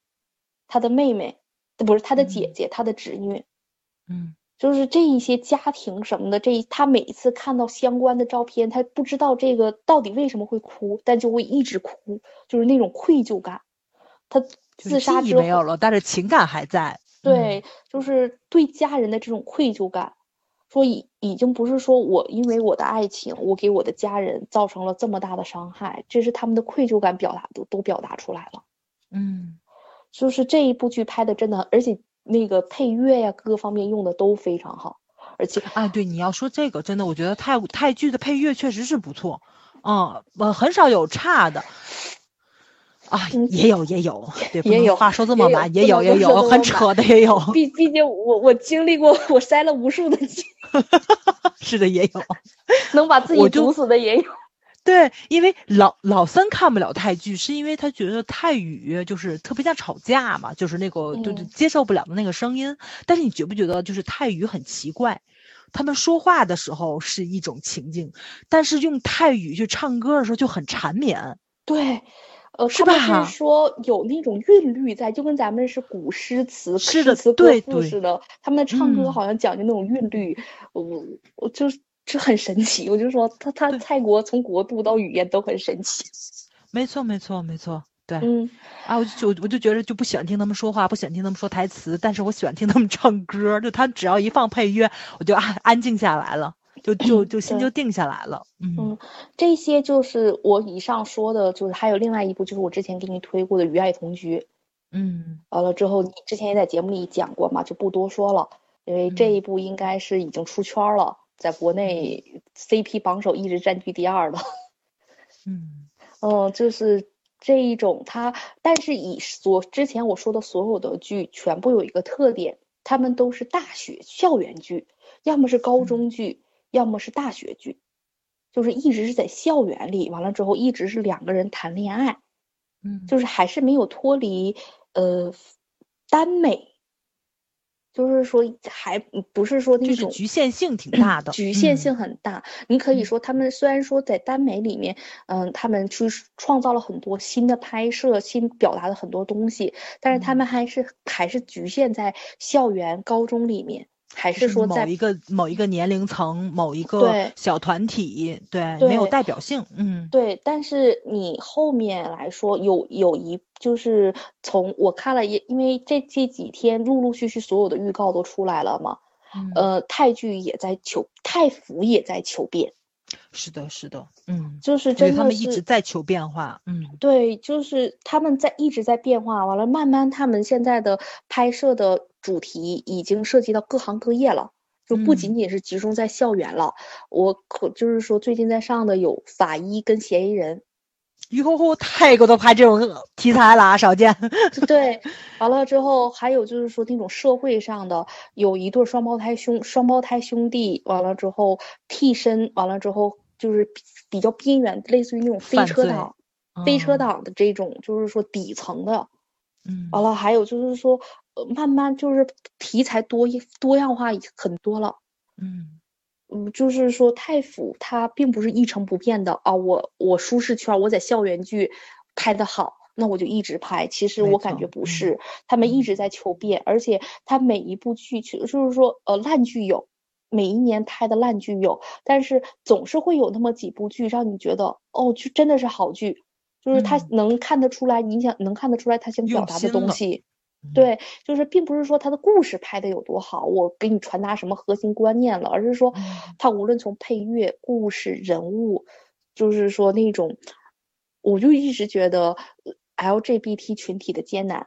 他的妹妹，不是他的姐嗯姐，他的侄女，嗯就是这一些家庭什么的，这一他每一次看到相关的照片，他不知道这个到底为什么会哭，但就会一直哭，就是那种愧疚感。他自杀记忆之后，没有了，但是情感还在。对，就是对家人的这种愧疚感，说已已经不是说我因为我的爱情，我给我的家人造成了这么大的伤害，这是他们的愧疚感表达都都表达出来了。嗯就是这一部剧拍的真的，而且那个配乐呀，各个方面用的都非常好，而且啊，对，你要说这个，真的，我觉得泰泰剧的配乐确实是不错，嗯，呃，很少有差的。啊，嗯也有也有，对，不也有话说这么满，也有也有，很扯的也有，毕毕竟我我经历过，我筛了无数的剧，是的也有。能把自己毒死的也有。对，因为老老三看不了泰剧，是因为他觉得泰语就是特别像吵架嘛，就是那个就就嗯接受不了的那个声音。但是你觉不觉得就是泰语很奇怪？他们说话的时候是一种情境，但是用泰语去唱歌的时候就很缠绵。对，呃，是他们吧是说有那种韵律在，就跟咱们是古诗词、诗词歌赋似的。他们的唱歌嗯好像讲究那种韵律，我我就是这很神奇。我就说他他对泰国从国度到语言都很神奇。没错，没错，没错。对、嗯，啊，我就我就觉得就不喜欢听他们说话，不喜欢听他们说台词，但是我喜欢听他们唱歌。就他只要一放配乐，我就安安静下来了，就就就心就定下来了。嗯嗯这些就是我以上说的，就是还有另外一部，就是我之前给你推过的《与爱同居》。嗯完了之后，你之前也在节目里讲过嘛，就不多说了，因为这嗯一部应该是已经出圈儿了，在国内 CP 榜首一直占据第二的。嗯嗯，就是这一种它，但是以所之前我说的所有的剧，全部有一个特点，他们都是大学校园剧，要么是高嗯中剧，要么是大学剧，就是一直是在校园里，完了之后一直是两个人谈恋爱。嗯，就是还是没有脱离呃耽美，就是说还不是说那就是种局限性挺大的，局限嗯性很大。你可以嗯说他们虽然说在耽美里面，嗯，他们去创造了很多新的拍摄，新表达的很多东西，但是他嗯们还是还是局限在校园、高中里面，还是说在某一个某一个年龄层、某一个小团体，对，没有代表性。嗯。对，但是你后面来说有有一就是从我看了也，因为这这几天陆陆续续所有的预告都出来了嘛，嗯，呃，泰剧也在求，泰服也在求变，是的，是的，嗯，就是真的是们一直在求变化。嗯对，就是他们在一直在变化，完了慢慢他们现在的拍摄的主题已经涉及到各行各业了。就不仅嗯仅是集中在校园了，我可就是说最近在上的有法医跟嫌疑人，哟吼，泰国都拍这种题材了啊，少见。对，完了之后还有就是说那种社会上的有一对儿双胞胎兄双胞胎兄弟，完了之后替身，完了之后就是比比较边缘，类似于那种飞车党、飞车嗯党的这种，就是说底层的。嗯，完了还有就是说，呃，慢慢就是题材多一多样化很多了。嗯嗯，就是说太腐它并不是一成不变的啊，我我舒适圈儿我在校园剧拍的好，那我就一直拍。其实我感觉不是，他们一嗯直在求变，而且他每一部剧就是说呃烂剧有，每一年拍的烂剧有，但是总是会有那么几部剧让你觉得哦，就真的是好剧，就是他嗯能看得出来，你想能看得出来他想表达的东西。嗯对，就是并不是说他的故事拍的有多好，我给你传达什么核心观念了，而是说嗯他无论从配乐、故事、人物，就是说那种，我就一直觉得呃 LGBT 群体的艰难。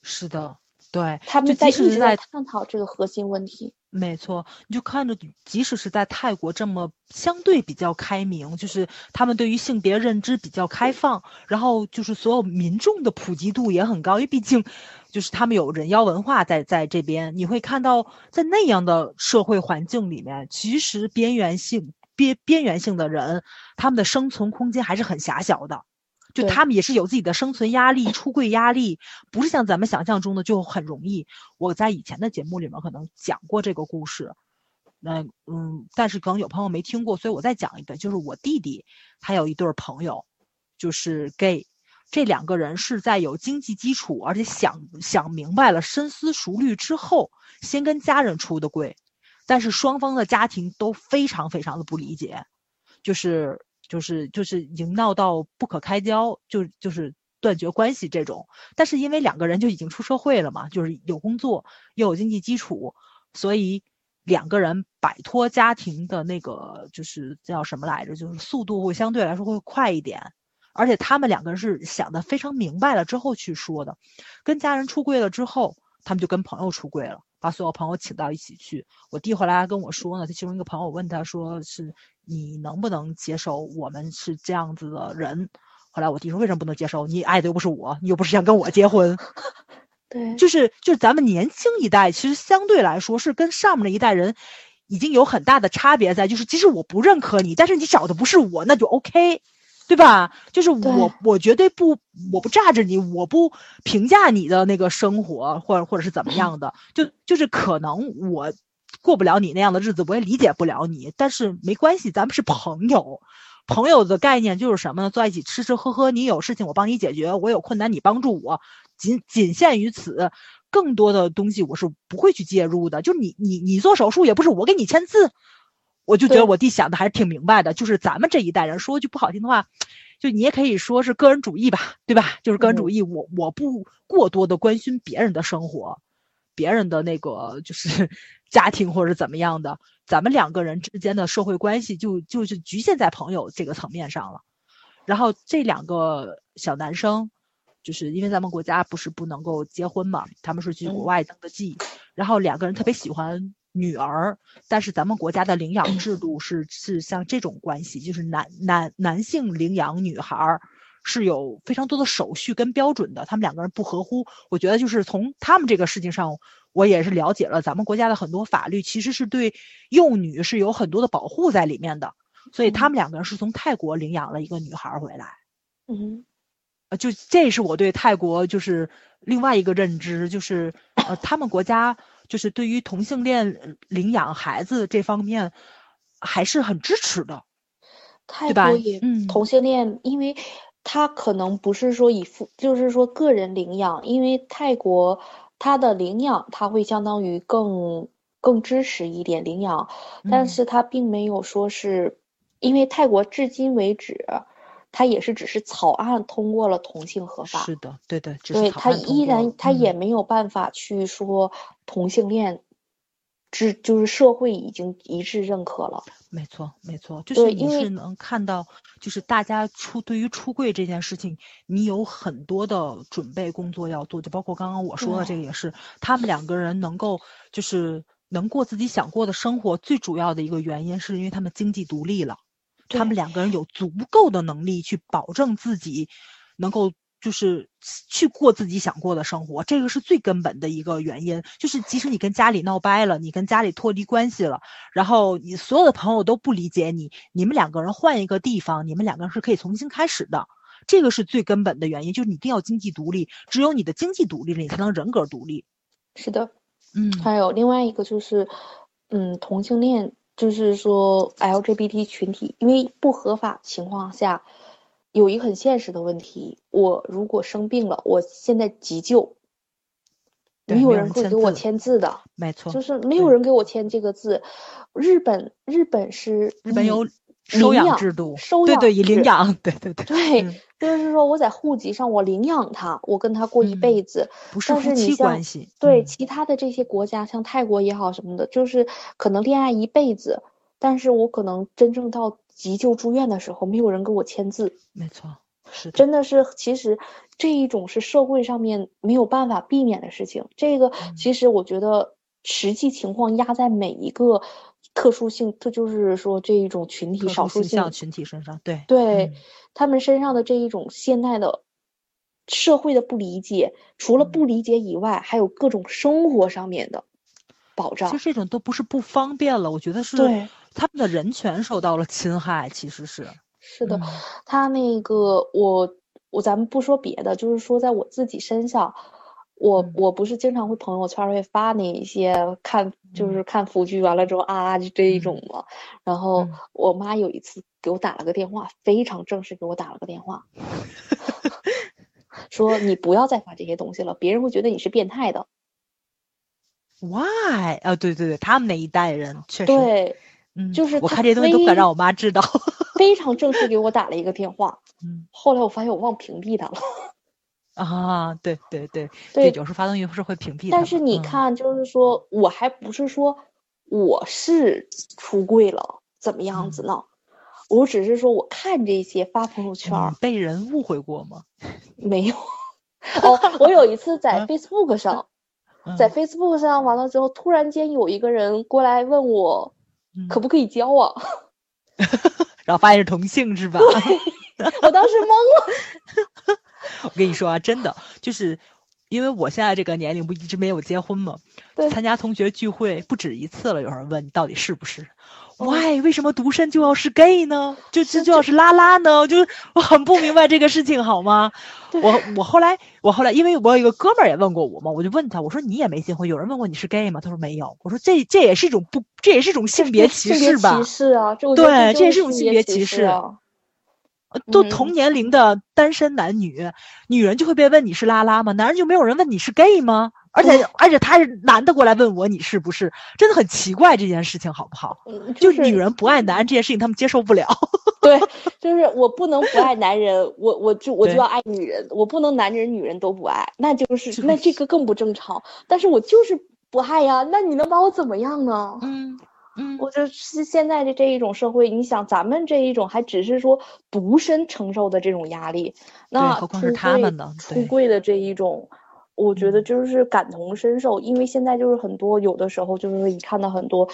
是的，对，他们在一直在探讨这个核心问题。没错，你就看着，即使是在泰国这么相对比较开明，就是他们对于性别认知比较开放，然后就是所有民众的普及度也很高，因为毕竟就是他们有人妖文化在在这边，你会看到在那样的社会环境里面，其实边缘性边边缘性的人，他们的生存空间还是很狭小的。就他们也是有自己的生存压力、出柜压力，不是像咱们想象中的就很容易。我在以前的节目里面可能讲过这个故事，那嗯，但是可能有朋友没听过，所以我再讲一遍。就是我弟弟他有一对儿朋友，就是 gay，这两个人是在有经济基础，而且想想明白了、深思熟虑之后，先跟家人出的柜，但是双方的家庭都非常非常的不理解，就是就是就是已经闹到不可开交，就就是断绝关系这种。但是因为两个人就已经出社会了嘛，就是有工作又有经济基础，所以两个人摆脱家庭的那个就是叫什么来着，就是速度会相对来说会快一点。而且他们两个人是想的非常明白了之后去说的，跟家人出柜了之后，他们就跟朋友出柜了，把所有朋友请到一起去。我弟后来还跟我说呢，他其中一个朋友问他说：“是你能不能接受我们是这样子的人？”后来我弟说：“为什么不能接受？你爱的又不是我，你又不是想跟我结婚。”对，就是就是咱们年轻一代，其实相对来说是跟上面的一代人已经有很大的差别在，就是即使我不认可你，但是你找的不是我，那就 OK，对吧？就是我对我绝对不我不榨着你，我不评价你的那个生活，或者或者是怎么样的，就就是可能我过不了你那样的日子，我也理解不了你，但是没关系，咱们是朋友。朋友的概念就是什么呢？坐在一起吃吃喝喝，你有事情我帮你解决，我有困难你帮助我，仅仅限于此。更多的东西我是不会去介入的。就你你你做手术也不是我给你签字，我就觉得我弟想的还是挺明白的。就是咱们这一代人说句不好听的话，就你也可以说是个人主义吧，对吧？就是个人主义，我我不过多的关心别人的生活，别人的那个就是 家庭或者怎么样的，咱们两个人之间的社会关系就就是局限在朋友这个层面上了。然后这两个小男生，就是因为咱们国家不是不能够结婚嘛，他们是去国嗯外登的记，然后两个人特别喜欢女儿，但是咱们国家的领养制度是是像这种关系，就是男男男性领养女孩儿是有非常多的手续跟标准的，他们两个人不合乎。我觉得就是从他们这个事情上，我也是了解了咱们国家的很多法律，其实是对幼女是有很多的保护在里面的。所以他们两个人是从泰国领养了一个女孩儿回来。嗯，呃，就这是我对泰国就是另外一个认知，就是呃，他们国家就是对于同性恋呃领养孩子这方面还是很支持的。泰对吧国也嗯同性恋，因为他可能不是说以父，就是说个人领养，因为泰国他的领养他会相当于更更支持一点领养，但嗯是他并没有说是，因为泰国至今为止，他也是只是草案通过了同性合法，是的，对的，只是对他草案通依然过了嗯他也没有办法去说同性恋，只就是社会已经一致认可了。没错，没错，就是你是能看到，就是大家出对于出柜这件事情，你有很多的准备工作要做，就包括刚刚我说的这个也是，他们两个人能够就是能过自己想过的生活，最主要的一个原因是因为他们经济独立了，他们两个人有足够的能力去保证自己能够。就是去过自己想过的生活，这个是最根本的一个原因。就是即使你跟家里闹掰了，你跟家里脱离关系了，然后你所有的朋友都不理解你，你们两个人换一个地方，你们两个人是可以重新开始的。这个是最根本的原因，就是你一定要经济独立，只有你的经济独立了，你才能人格独立。是的。嗯，还有另外一个就是，嗯，同性恋，就是说 LGBT 群体，因为不合法情况下，有一个很现实的问题，我如果生病了，我现在急救，没有人会给我签字的，没错，就是没有人给我签这个字。日本日本是日本有收养制度，收养对对，以领养，对对对，对，嗯就是说我在户籍上我领养他，我跟他过一嗯辈子。不是夫妻但是你系。对嗯其他的这些国家，像泰国也好什么的，就是可能恋爱一辈子，但是我可能真正到急救住院的时候，没有人给我签字。没错，是的，真的是，其实这一种是社会上面没有办法避免的事情。这个嗯其实我觉得实际情况压在每一个特殊性，这就是说这一种群体少数性群体身上，对对、嗯。他们身上的这一种现代的社会的不理解，除了嗯。不理解以外，还有各种生活上面的保障其实。这种都不是不方便了，我觉得是对他们的人权受到了侵害，其实是。是的，嗯。他那个我我咱们不说别的，就是说在我自己身上，我嗯。我不是经常会朋友圈儿会发那一些看就是看腐剧完了之后啊就这一种嗯。嘛，然后嗯。我妈有一次给我打了个电话，非常正式给我打了个电话，说你不要再发这些东西了，别人会觉得你是变态的。why 啊，对对对，他们那一代人确实，对，嗯，就是我看这些东西都不敢非让我妈知道，非常正式给我打了一个电话，嗯。后来我发现我忘屏蔽他了。啊，对对对对有时候发东西是会屏蔽但是你嗯看，就是说我还不是说我是出柜了，怎么样子嗯呢？我只是说我看这些发朋友圈被人误会过吗？没有。哦，我有一次在嗯 Facebook 上，嗯在 Facebook 上完了之后，突然间有一个人过来问我嗯可不可以交往，然后发现是同性是吧？我当时懵了。我跟你说啊，真的就是因为我现在这个年龄不一直没有结婚吗？对参加同学聚会不止一次了，有人问你到底是不是哦？Why？为什么独身就要是 gay 呢？就这就就要是拉拉呢？就我很不明白这个事情，好吗？我我后来我后来，因为我有一个哥们儿也问过我嘛，我就问他，我说你也没结婚，有人问过你是 gay 吗？他说没有。我说这这也是一种不，这也是一种性别歧视吧歧？视啊，对这也是一种性别歧歧视啊。呃都嗯同年龄的单身男女，女人就会被问你是拉拉吗？男人就没有人问你是 gay 吗？而且、而且他是男的过来问我你是不是，真的很奇怪这件事情好不好？嗯就是女人不爱男人这件事情，他们接受不了。对，就是我不能不爱男人，我我就我就要爱女人，我不能男人女人都不爱，那就是就那这个更不正常。但是我就是不爱呀，那你能把我怎么样呢？嗯嗯我就是现在的这一种社会，你想咱们这一种还只是说独身承受的这种压力，那何况是他们呢出柜的这一种，我觉得嗯就是感同身受，因为现在就是很多有的时候就是一看到很多，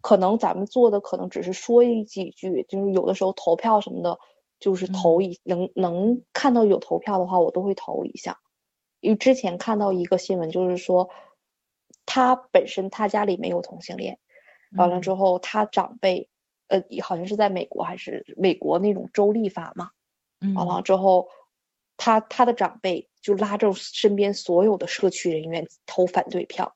可能咱们做的可能只是说一几句，就是有的时候投票什么的，就是投嗯一、能能看到有投票的话，我都会投一下。因为之前看到一个新闻，就是说他本身他家里没有同性恋。完了之嗯后，他长辈，呃，好像是在美国还是美国那种州立法嘛。嗯完了之后，他他的长辈就拉着身边所有的社区人员投反对票，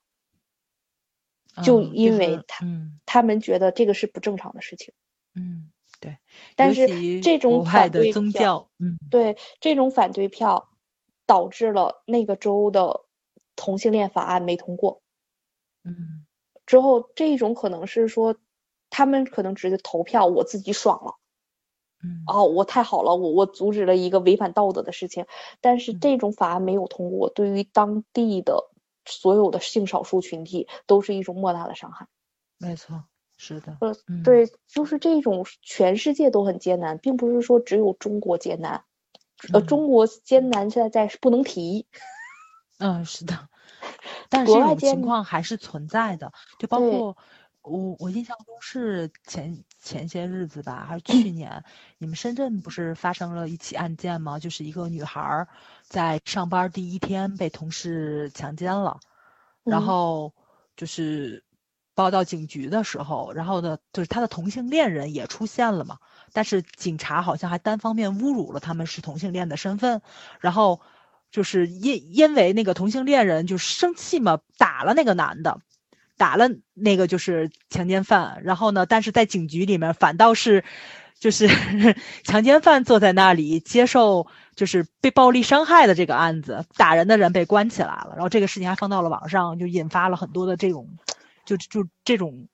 就嗯因为他嗯他们觉得这个是不正常的事情。嗯对，但是这种反对宗教，嗯对这种反对票，导致了那个州的同性恋法案没通过。嗯之后，这种可能是说，他们可能只是投票，我自己爽了。嗯哦，我太好了，我我阻止了一个违反道德的事情，但是嗯这种法案没有通过，对于当地的所有的性少数群体都是一种莫大的伤害。没错，是的，呃，嗯对，就是这种全世界都很艰难，并不是说只有中国艰难，呃，嗯中国艰难现在在不能提。嗯，是的，但是这种情况还是存在的，就包括我我印象中是前前些日子吧，还是去年，你们深圳不是发生了一起案件吗？就是一个女孩儿在上班第一天被同事强奸了，然嗯。后就是报到警局的时候，然后呢，就是她的同性恋人也出现了嘛，但是警察好像还单方面侮辱了他们是同性恋的身份，然后就是因因为那个同性恋人就生气嘛，打了那个男的，打了那个就是强奸犯，然后呢，但是在警局里面反倒是就是 强奸犯坐在那里接受就是被暴力伤害的这个案子，打人的人被关起来了，然后这个事情还放到了网上，就引发了很多的这种就就这种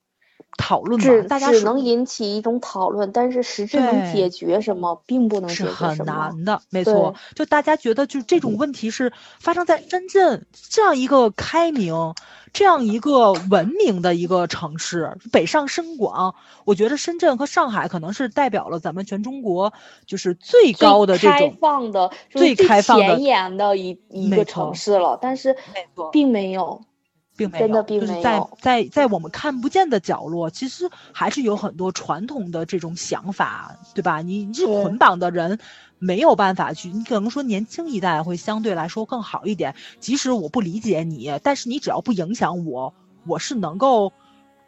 讨论只嘛，大家只能引起一种讨论，但是实质能解决什么，并不能是很。难的，没错。就大家觉得，就这种问题是发生在深圳这样一个开明、这样一个文明的一个城市，北上深广。我觉得深圳和上海可能是代表了咱们全中国就是最最高的这种开种，放的、最最开放的前沿的一一个城市了，但是并没有。并没有，真的并就是在在在我们看不见的角落，其实还是有很多传统的这种想法，对吧？你你是捆绑的人，没有办法去，你可能说年轻一代会相对来说更好一点。即使我不理解你，但是你只要不影响我，我是能够，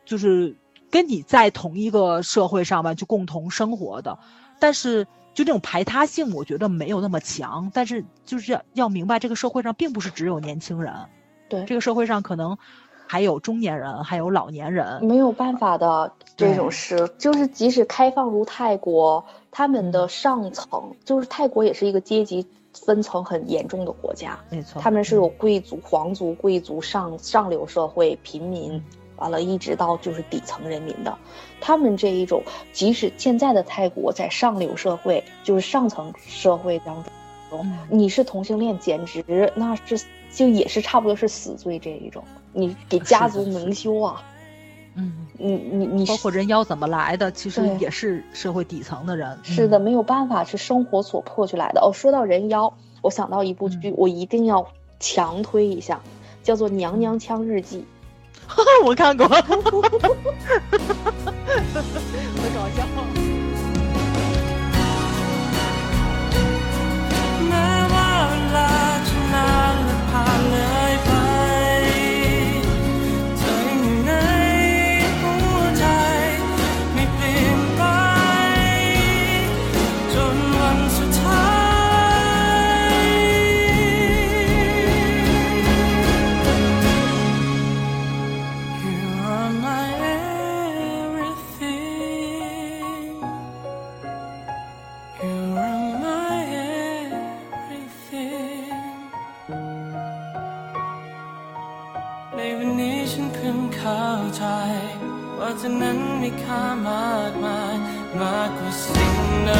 就是跟你在同一个社会上面就共同生活的。但是就这种排他性，我觉得没有那么强。但是就是要要明白，这个社会上并不是只有年轻人。对这个社会上可能还有中年人，还有老年人。没有办法的这种对事，就是即使开放如泰国，他们嗯的上层就是泰国也是一个阶级分层很严重的国家，没错，他们是有贵族、皇族、贵族上上流社会、平民，完了一直到就是底层人民的。他们这一种，即使现在的泰国在上流社会，就是上层社会当中，嗯你是同性恋，简直那是就也是差不多是死罪这一种，你给家族蒙羞啊！嗯，你你你包括人妖怎么来的，其实也是社会底层的人。是的，嗯，没有办法，是生活所迫去来的。哦，说到人妖，我想到一部剧，嗯我一定要强推一下，叫做《娘娘腔日记》。我看过，很搞笑。ค่ามากมาย มากกว่าสิ่งใด